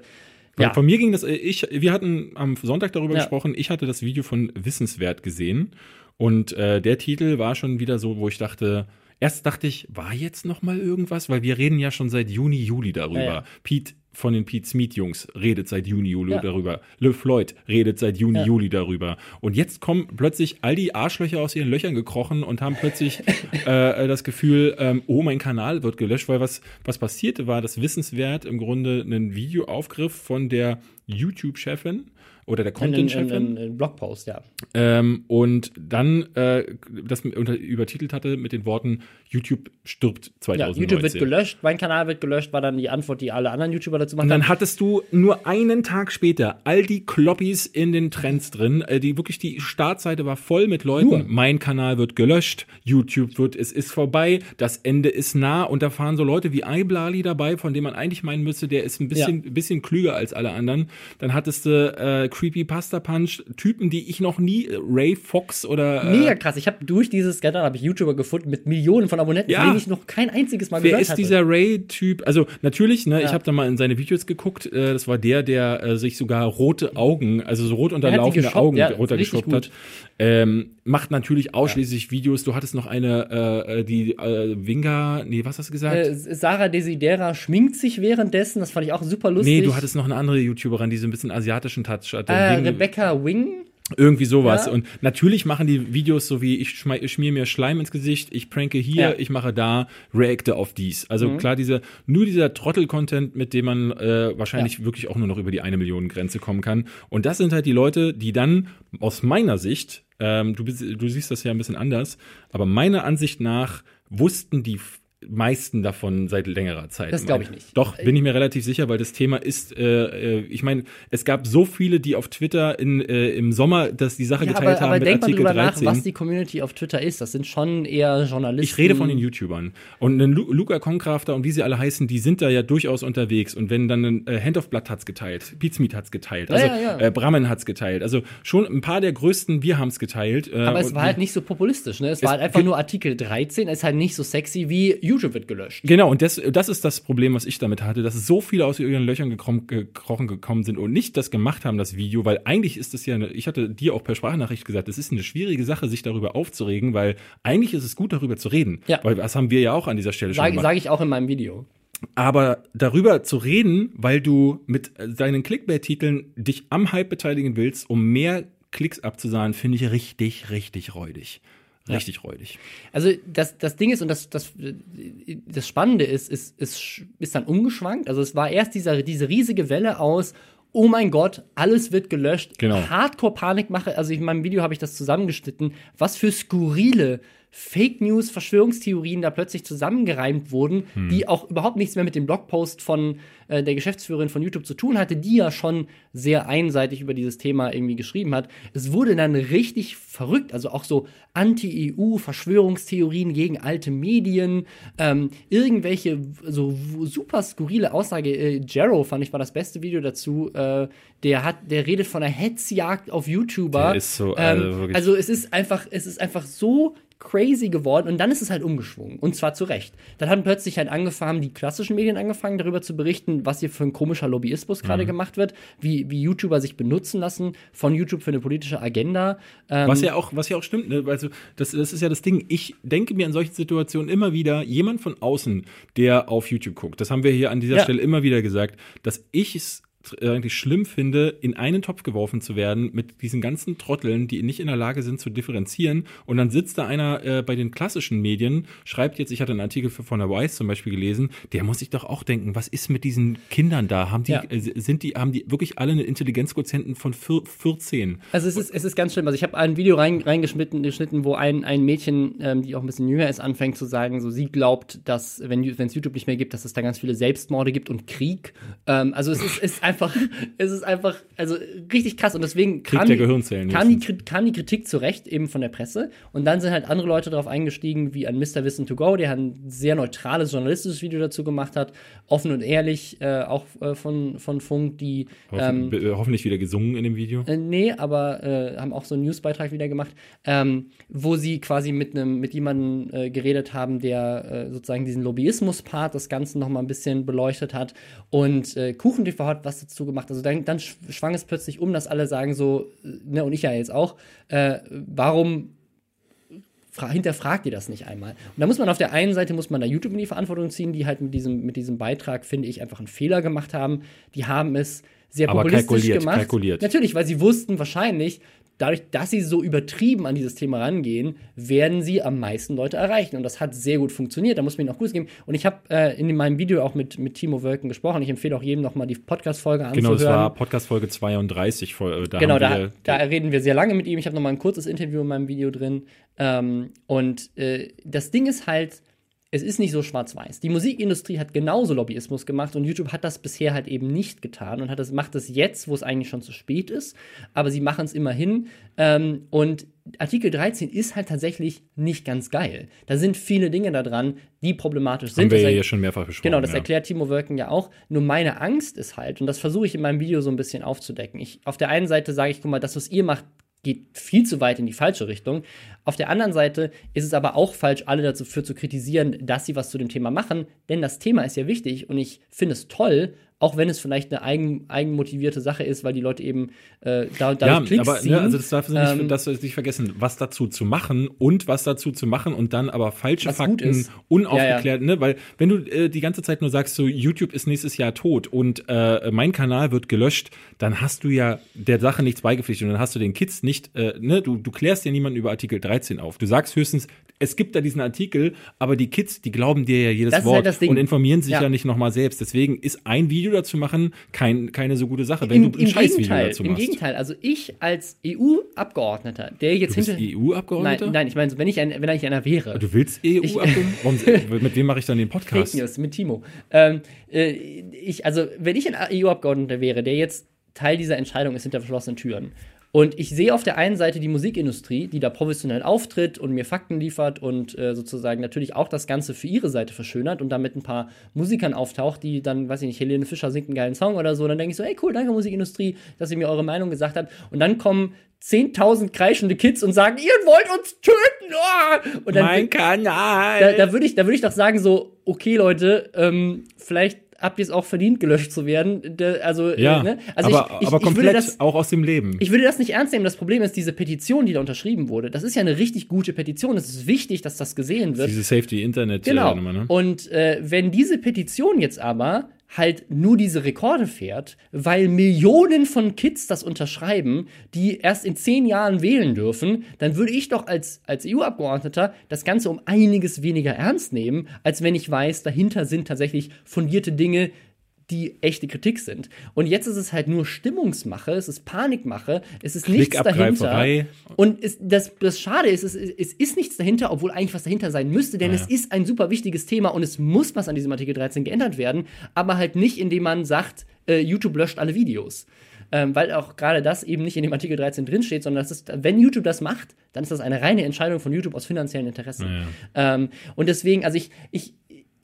B: ja,
A: Von mir ging das, äh, ich, wir hatten am Sonntag darüber
B: Ja.
A: gesprochen, ich hatte das Video von Wissenswert gesehen und äh, der Titel war schon wieder so, wo ich dachte, erst dachte ich, war jetzt noch mal irgendwas, weil wir reden ja schon seit Juni, Juli darüber.
B: Ja, ja.
A: Pete, von den Pete Smith-Jungs redet seit Juni, Juli
B: Ja.
A: darüber. Le Floyd redet seit Juni,
B: Ja.
A: Juli darüber. Und jetzt kommen plötzlich all die Arschlöcher aus ihren Löchern gekrochen und haben plötzlich äh, das Gefühl, ähm, oh, mein Kanal wird gelöscht, weil was, was passierte war, dass Wissenswert im Grunde einen Videoaufgriff von der YouTube-Chefin oder der Content-Chefin
B: ein, Blogpost, ja.
A: ähm, und dann äh, das unter, übertitelt hatte mit den Worten YouTube stirbt
B: Ja,
A: 2019.
B: YouTube wird gelöscht, mein Kanal wird gelöscht, war dann die Antwort, die alle anderen YouTuber dazu machen.
A: Und dann hattest du nur einen Tag später all die Kloppis in den Trends drin, äh, die wirklich die Startseite war voll mit Leuten.
B: Nur.
A: Mein Kanal wird gelöscht, YouTube wird, es ist vorbei, das Ende ist nah und da fahren so Leute wie Iblali dabei, von dem man eigentlich meinen müsste, der ist ein bisschen, bisschen klüger als alle anderen. Dann hattest du äh, Creepy Pasta Punch, Typen, die ich noch nie, äh, Ray Fox oder äh,
B: Mega krass. Ich habe durch dieses Skandal habe ich YouTuber gefunden mit Millionen von Abonnenten,
A: Ja.
B: denen ich noch kein einziges Mal
A: Wer
B: gehört
A: ist
B: hatte.
A: dieser Ray-Typ? Also natürlich, ne,
B: Ja.
A: ich habe da mal in seine Videos geguckt. Äh, das war der, der äh, sich sogar rote Augen, also so rot unterlaufende Augen
B: ja,
A: runtergeschoppt
B: richtig
A: hat. Ähm, macht natürlich ausschließlich Videos. Du hattest noch eine, äh, die äh, Winga, nee, was hast du gesagt?
B: äh, Sarah Desidera schminkt sich währenddessen, das fand ich auch super lustig.
A: nee, du hattest noch eine andere YouTuberin, die so ein bisschen asiatischen Touch hatte.
B: äh,
A: Wing-
B: Rebecca Wing.
A: Irgendwie sowas.
B: Ja.
A: Und natürlich machen die Videos so wie ich, schmier mir Schleim ins Gesicht, ich pranke hier,
B: Ja.
A: ich mache da, reacte auf dies. Also
B: Mhm.
A: klar, diese, nur dieser Trottel-Content, mit dem man äh, wahrscheinlich wirklich auch nur noch über die eine Million Grenze kommen kann. Und das sind halt die Leute, die dann aus meiner Sicht, ähm, du, bist, du siehst das ja ein bisschen anders, aber meiner Ansicht nach wussten die meisten davon seit längerer Zeit.
B: Das glaub ich nicht.
A: Doch, bin ich mir relativ sicher, weil das Thema ist, äh, äh, ich meine, es gab so viele, die auf Twitter in, äh, im Sommer dass die Sache
B: Ja,
A: geteilt
B: aber,
A: haben
B: aber
A: mit
B: denk mal
A: Artikel
B: drüber nach,
A: 13.
B: was die Community auf Twitter ist. Das sind schon eher Journalisten.
A: ich rede von den YouTubern. Und ein Lu Luca Konkrafter und wie sie alle heißen, die sind da ja durchaus unterwegs. Und wenn dann ein äh, Hand of Blood hat's geteilt, Pizmeet hat's geteilt, also
B: Ja, ja, ja.
A: Äh, Brammen hat's geteilt. Also schon ein paar der größten, wir haben's geteilt. Äh,
B: Aber es war halt nicht so populistisch, ne? Es, war halt einfach nur Artikel 13, es ist halt nicht so sexy wie YouTube wird gelöscht.
A: Genau, und das, das ist das Problem, was ich damit hatte, dass so viele aus ihren Löchern gekrochen, gekrochen gekommen sind und nicht das gemacht haben, das Video, weil eigentlich ist es ja, eine, ich hatte dir auch per Sprachnachricht gesagt, es ist eine schwierige Sache, sich darüber aufzuregen, weil eigentlich ist es gut, darüber zu reden.
B: Ja.
A: Weil das haben wir ja auch an dieser Stelle schon
B: Sage
A: gemacht.
B: sag ich auch in meinem Video.
A: Aber darüber zu reden, weil du mit deinen Clickbait-Titeln dich am Hype beteiligen willst, um mehr Klicks abzusahnen, finde ich richtig, richtig räudig. Richtig räudig.
B: Also das, das Ding ist, und das, das, das Spannende ist, ist, ist, ist dann umgeschwankt. Also es war erst dieser, diese riesige Welle aus, oh mein Gott, alles wird gelöscht.
A: Genau.
B: Hardcore-Panikmache. Also in meinem Video habe ich das zusammengeschnitten. Was für skurrile Fake News, Verschwörungstheorien da plötzlich zusammengereimt wurden,
A: Hm.
B: die auch überhaupt nichts mehr mit dem Blogpost von äh, der Geschäftsführerin von YouTube zu tun hatte, die ja schon sehr einseitig über dieses Thema irgendwie geschrieben hat. Es wurde dann richtig verrückt, also auch so Anti-EU, Verschwörungstheorien gegen alte Medien, ähm, irgendwelche so super skurrile Aussage. Äh, Jero fand ich war das beste Video dazu. Äh, der hat, der redet von einer Hetzjagd auf YouTuber.
A: Der ist so,
B: ähm,
A: also wirklich-
B: also es ist einfach, es ist einfach so crazy geworden und dann ist es halt umgeschwungen und zwar zu Recht. Dann haben plötzlich halt angefangen, die klassischen Medien angefangen darüber zu berichten, was hier für ein komischer Lobbyismus gerade
A: Mhm.
B: gemacht wird, wie, wie YouTuber sich benutzen lassen von YouTube für eine politische Agenda. Ähm,
A: Was ja auch, was ja auch stimmt, ne? Also, das, das ist ja das Ding. Ich denke mir in solchen Situationen immer wieder, jemand von außen, der auf YouTube guckt, das haben wir hier an dieser
B: Ja.
A: Stelle immer wieder gesagt, dass ich es eigentlich schlimm finde, in einen Topf geworfen zu werden mit diesen ganzen Trotteln, die nicht in der Lage sind zu differenzieren. Und dann sitzt da einer äh, bei den klassischen Medien, schreibt jetzt, ich hatte einen Artikel von der Wise zum Beispiel gelesen, der muss sich doch auch denken, was ist mit diesen Kindern da? Haben die,
B: Ja.
A: äh, sind die, haben die wirklich alle einen Intelligenzquotienten von vier- 14?
B: Also es ist, es ist ganz schlimm. Also ich habe ein Video rein, reingeschnitten, geschnitten, wo ein, ein Mädchen, ähm, die auch ein bisschen jünger ist, anfängt zu sagen, so sie glaubt, dass wenn es YouTube nicht mehr gibt, dass es da ganz viele Selbstmorde gibt und Krieg. Ähm, also es ist, ist einfach, es ist einfach, also richtig krass und deswegen kann, die- kann, die, kann die Kritik zu Recht eben von der Presse und dann sind halt andere Leute darauf eingestiegen, wie ein Mr. Wissen to Go, der ein sehr neutrales journalistisches Video dazu gemacht hat, offen und ehrlich, äh, auch äh, von, von Funk, die ähm,
A: Hoffen, äh, hoffentlich wieder gesungen in dem Video.
B: äh, nee, aber äh, haben auch so einen Newsbeitrag wieder gemacht, ähm, wo sie quasi mit einem mit jemandem äh, geredet haben, der äh, sozusagen diesen Lobbyismus-Part des Ganzen noch mal ein bisschen beleuchtet hat und äh, KuchenTV hat was dazu gemacht. Also dann, dann sch- schwang es plötzlich um, dass alle sagen so, äh, ne und ich ja jetzt auch, äh, warum hinterfragt ihr das nicht einmal. Und da muss man auf der einen Seite muss man da YouTube in die Verantwortung ziehen, die halt mit diesem, mit diesem Beitrag, finde ich, einfach einen Fehler gemacht haben. Die haben es sehr
A: Aber
B: populistisch
A: kalkuliert,
B: gemacht.
A: kalkuliert.
B: Natürlich, weil sie wussten wahrscheinlich, dadurch, dass sie so übertrieben an dieses Thema rangehen, werden sie am meisten Leute erreichen. Und das hat sehr gut funktioniert. Da muss man ihnen auch Gutes geben. Und ich habe äh, in meinem Video auch mit, mit Timo Wölken gesprochen. Ich empfehle auch jedem nochmal die Podcast-Folge anzuhören.
A: Genau, das war Podcast-Folge 32. voll- Da
B: Genau, da, da reden wir sehr lange mit ihm. Ich habe noch mal ein kurzes Interview in meinem Video drin. Ähm, und äh, das Ding ist halt, es ist nicht so schwarz-weiß. Die Musikindustrie hat genauso Lobbyismus gemacht und YouTube hat das bisher halt eben nicht getan und hat das, macht es jetzt, wo es eigentlich schon zu spät ist. Aber sie machen es immerhin. Ähm, und Artikel 13 ist halt tatsächlich nicht ganz geil. Da sind viele Dinge da dran, die problematisch sind.
A: haben wir
B: Das
A: ja hier schon mehrfach besprochen.
B: Genau, das
A: ja.
B: erklärt Timo Wölken ja auch. Nur meine Angst ist halt, und das versuche ich in meinem Video so ein bisschen aufzudecken. Ich, auf der einen Seite sage ich, guck mal, das, was ihr macht, geht viel zu weit in die falsche Richtung. Auf der anderen Seite ist es aber auch falsch, alle dafür zu kritisieren, dass sie was zu dem Thema machen, denn das Thema ist ja wichtig und ich finde es toll, auch wenn es vielleicht eine eigen, eigenmotivierte Sache ist, weil die Leute eben äh, da, dadurch
A: Ja,
B: Klicks
A: aber
B: ziehen.
A: ne, also das darf nicht,
B: Ähm,
A: das darf nicht vergessen, was dazu zu machen und was dazu zu machen und dann aber falsche Fakten, unaufgeklärt, ne? Weil wenn du äh, die ganze Zeit nur sagst, so YouTube ist nächstes Jahr tot und äh, mein Kanal wird gelöscht, dann hast du ja der Sache nichts beigepflichtet und dann hast du den Kids nicht, äh, ne, du, du klärst ja niemanden über Artikel 13 auf. Du sagst höchstens, es gibt da diesen Artikel, aber die Kids, die glauben dir ja jedes
B: Das ist
A: Wort
B: halt das
A: und informieren sich
B: Ja.
A: ja, nicht nochmal selbst. Deswegen ist ein Video dazu machen kein, keine so gute Sache, wenn
B: Im,
A: du ein
B: im
A: Scheißvideo
B: Gegenteil,
A: dazu
B: im
A: machst.
B: Gegenteil. Also ich als EU-Abgeordneter, der jetzt
A: Du bist
B: hinter
A: EU-Abgeordneter?
B: Nein, nein, ich meine, wenn ich ein, wenn ich einer wäre.
A: Du willst EU-Abgeordneter? Mit wem mache ich dann den
B: Fake
A: Podcast?
B: News mit Timo. Ähm, äh, ich, also, wenn ich ein EU-Abgeordneter wäre, der jetzt Teil dieser Entscheidung ist hinter verschlossenen Türen. Und ich sehe auf der einen Seite die Musikindustrie, die da professionell auftritt und mir Fakten liefert und äh, sozusagen natürlich auch das Ganze für ihre Seite verschönert und damit ein paar Musikern auftaucht, die dann, weiß ich nicht, Helene Fischer singt einen geilen Song oder so. Dann denke ich so, ey cool, danke Musikindustrie, dass ihr mir eure Meinung gesagt habt. Und dann kommen 10.000 kreischende Kids und sagen, ihr wollt uns töten! Oh! Und dann,
A: Mein Kanal!
B: da, da würde ich, da würd ich doch sagen, so, okay, Leute, ähm, vielleicht habt ihr es auch verdient, gelöscht zu werden. Also,
A: ja,
B: äh, ne? also
A: aber,
B: ich, ich,
A: aber
B: ich,
A: komplett
B: würde das,
A: auch aus dem Leben.
B: ich würde das nicht ernst nehmen. Das Problem ist, diese Petition, die da unterschrieben wurde, das ist ja eine richtig gute Petition. Es ist wichtig, dass das gesehen wird.
A: Diese Safety-Internet.
B: Genau.
A: Nummer, ne?
B: Und äh, wenn diese Petition jetzt aber halt nur diese Rekorde fährt, weil Millionen von Kids das unterschreiben, die erst in zehn Jahren wählen dürfen, dann würde ich doch als, als EU-Abgeordneter das Ganze um einiges weniger ernst nehmen, als wenn ich weiß, dahinter sind tatsächlich fundierte Dinge, die echte Kritik sind. Und jetzt ist es halt nur Stimmungsmache, es ist Panikmache, es ist nichts dahinter. Und es, das, das Schade ist, es, es ist nichts dahinter, obwohl eigentlich was dahinter sein müsste, denn
A: Ja.
B: es ist ein super wichtiges Thema und es muss was an diesem Artikel 13 geändert werden, aber halt nicht, indem man sagt, äh, YouTube löscht alle Videos. Ähm, weil auch gerade das eben nicht in dem Artikel 13 drinsteht, sondern das ist, wenn YouTube das macht, dann ist das eine reine Entscheidung von YouTube aus finanziellen Interessen. Ähm, und deswegen, also ich, ich,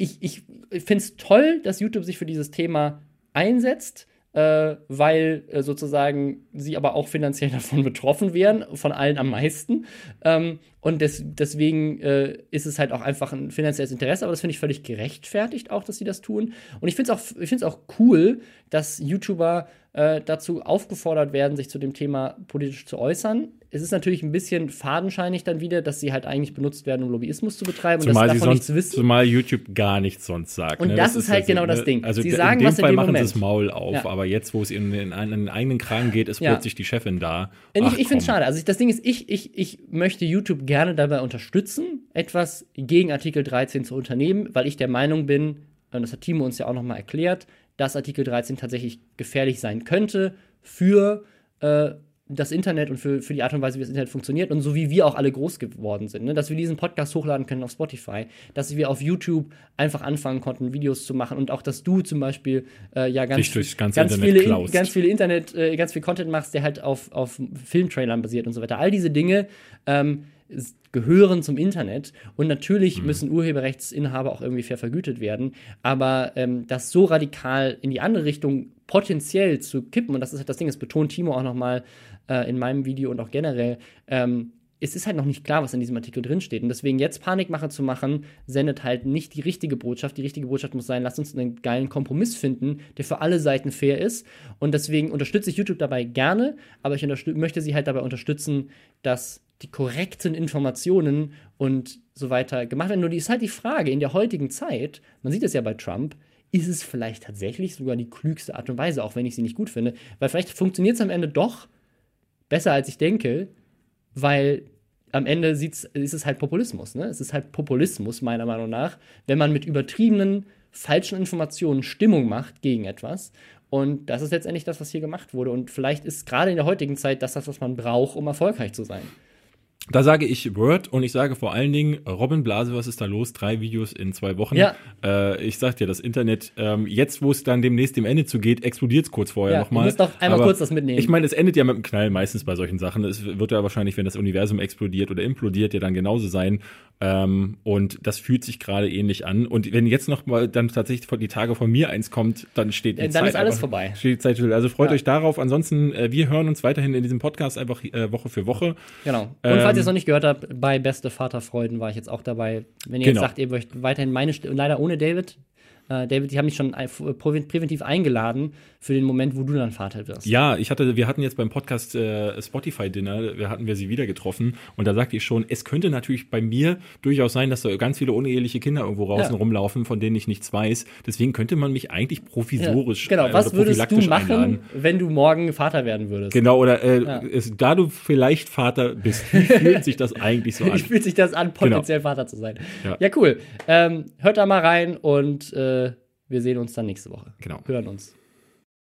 B: ich, ich finde es toll, dass YouTube sich für dieses Thema einsetzt, äh, weil äh, sozusagen sie aber auch finanziell davon betroffen wären, von allen am meisten. Ähm, und des, deswegen äh, ist es halt auch einfach ein finanzielles Interesse, aber das finde ich völlig gerechtfertigt auch, dass sie das tun. Und ich finde es auch, auch cool, dass YouTuber äh, dazu aufgefordert werden, sich zu dem Thema politisch zu äußern. Es ist natürlich ein bisschen fadenscheinig dann wieder, dass sie halt eigentlich benutzt werden, um Lobbyismus zu betreiben
A: Zumal,
B: und
A: sie
B: dass davon
A: sonst,
B: nichts wissen.
A: zumal YouTube gar nichts sonst sagt.
B: Und
A: ne?
B: das ist halt
A: ja
B: genau
A: so,
B: das
A: ne?
B: Ding.
A: Also
B: Sie
A: in
B: sagen
A: dem
B: was in
A: Fall
B: dem
A: machen
B: Moment.
A: sie das Maul auf,
B: Ja.
A: aber jetzt, wo es ihnen in, in den eigenen Kragen geht, ist
B: Ja.
A: plötzlich die Chefin da.
B: Und
A: Ach,
B: ich ich finde es schade. Also ich, das Ding ist, ich, ich, ich möchte YouTube gerne dabei unterstützen, etwas gegen Artikel 13 zu unternehmen, weil ich der Meinung bin, und das hat Timo uns ja auch nochmal erklärt, dass Artikel 13 tatsächlich gefährlich sein könnte für äh, das Internet und für, für die Art und Weise, wie das Internet funktioniert und so wie wir auch alle groß geworden sind. Ne? Dass wir diesen Podcast hochladen können auf Spotify, dass wir auf YouTube einfach anfangen konnten, Videos zu machen und auch, dass du zum Beispiel äh, ja ganz, ganz,
A: Internet
B: viele, ganz viele Internet, äh, ganz viel Content machst, der halt auf, auf Filmtrailern basiert und so weiter. All diese Dinge ähm, gehören zum Internet und natürlich
A: Mhm.
B: müssen Urheberrechtsinhaber auch irgendwie fair vergütet werden, aber ähm, das so radikal in die andere Richtung potenziell zu kippen, und das ist halt das Ding, das betont Timo auch nochmal äh, in meinem Video und auch generell, ähm, es ist halt noch nicht klar, was in diesem Artikel drinsteht. Und deswegen jetzt Panikmache zu machen, sendet halt nicht die richtige Botschaft. Die richtige Botschaft muss sein, lasst uns einen geilen Kompromiss finden, der für alle Seiten fair ist. Und deswegen unterstütze ich YouTube dabei gerne, aber ich möchte sie halt dabei unterstützen, dass die korrekten Informationen und so weiter gemacht werden. Nur die ist halt die Frage, in der heutigen Zeit, man sieht es ja bei Trump, ist es vielleicht tatsächlich sogar die klügste Art und Weise, auch wenn ich sie nicht gut finde. Weil vielleicht funktioniert es am Ende doch besser, als ich denke, weil am Ende sieht's, ist es halt Populismus. Ne? Es ist halt Populismus, meiner Meinung nach, wenn man mit übertriebenen, falschen Informationen Stimmung macht gegen etwas. Und das ist letztendlich das, was hier gemacht wurde. Und vielleicht ist gerade in der heutigen Zeit das das, was man braucht, um erfolgreich zu sein.
A: Da sage ich Word und ich sage vor allen Dingen, Robin Blase, was ist da los? Drei Videos in zwei Wochen.
B: Ja.
A: Äh, ich sag dir, das Internet, ähm, jetzt wo es dann demnächst dem Ende zugeht, explodiert es kurz vorher
B: Ja,
A: nochmal.
B: du musst doch einmal
A: Aber
B: kurz das mitnehmen.
A: Ich meine, es endet ja mit einem Knall meistens bei solchen Sachen. Es wird ja wahrscheinlich, wenn das Universum explodiert oder implodiert, ja dann genauso sein. Ähm, und das fühlt sich gerade ähnlich an. Und wenn jetzt noch mal dann tatsächlich die Tage von mir eins kommt, dann steht die
B: Dann
A: Zeit
B: ist alles
A: einfach-
B: vorbei.
A: Steht die Zeit still. Also freut
B: Ja.
A: euch darauf. Ansonsten, äh, wir hören uns weiterhin in diesem Podcast einfach äh, Woche für Woche.
B: Genau. Und
A: Ähm,
B: falls ihr es noch nicht gehört habt, bei Beste Vaterfreuden war ich jetzt auch dabei. Wenn ihr
A: Genau.
B: jetzt sagt, ihr möchtet weiterhin meine Stimme, leider ohne David. Äh, David, die haben mich schon prä- präventiv eingeladen für den Moment, wo du dann Vater wirst.
A: Ja, ich hatte, wir hatten jetzt beim Podcast äh, Spotify Dinner, wir hatten wir sie wieder getroffen und da sagte ich schon, es könnte natürlich bei mir durchaus sein, dass da ganz viele uneheliche Kinder irgendwo draußen
B: Ja.
A: rumlaufen, von denen ich nichts weiß. Deswegen könnte man mich eigentlich
B: Ja,
A: provisorisch
B: Genau,
A: äh,
B: was würdest du machen,
A: einladen.
B: wenn du morgen Vater werden würdest?
A: Genau, oder äh,
B: Ja.
A: es, da du vielleicht Vater bist, wie fühlt sich das eigentlich so an?
B: Wie fühlt sich das an, potenziell Vater zu sein?
A: Ja.
B: Ja, cool. Ähm, hört da mal rein und äh, wir sehen uns dann nächste Woche.
A: Genau.
B: Hören uns.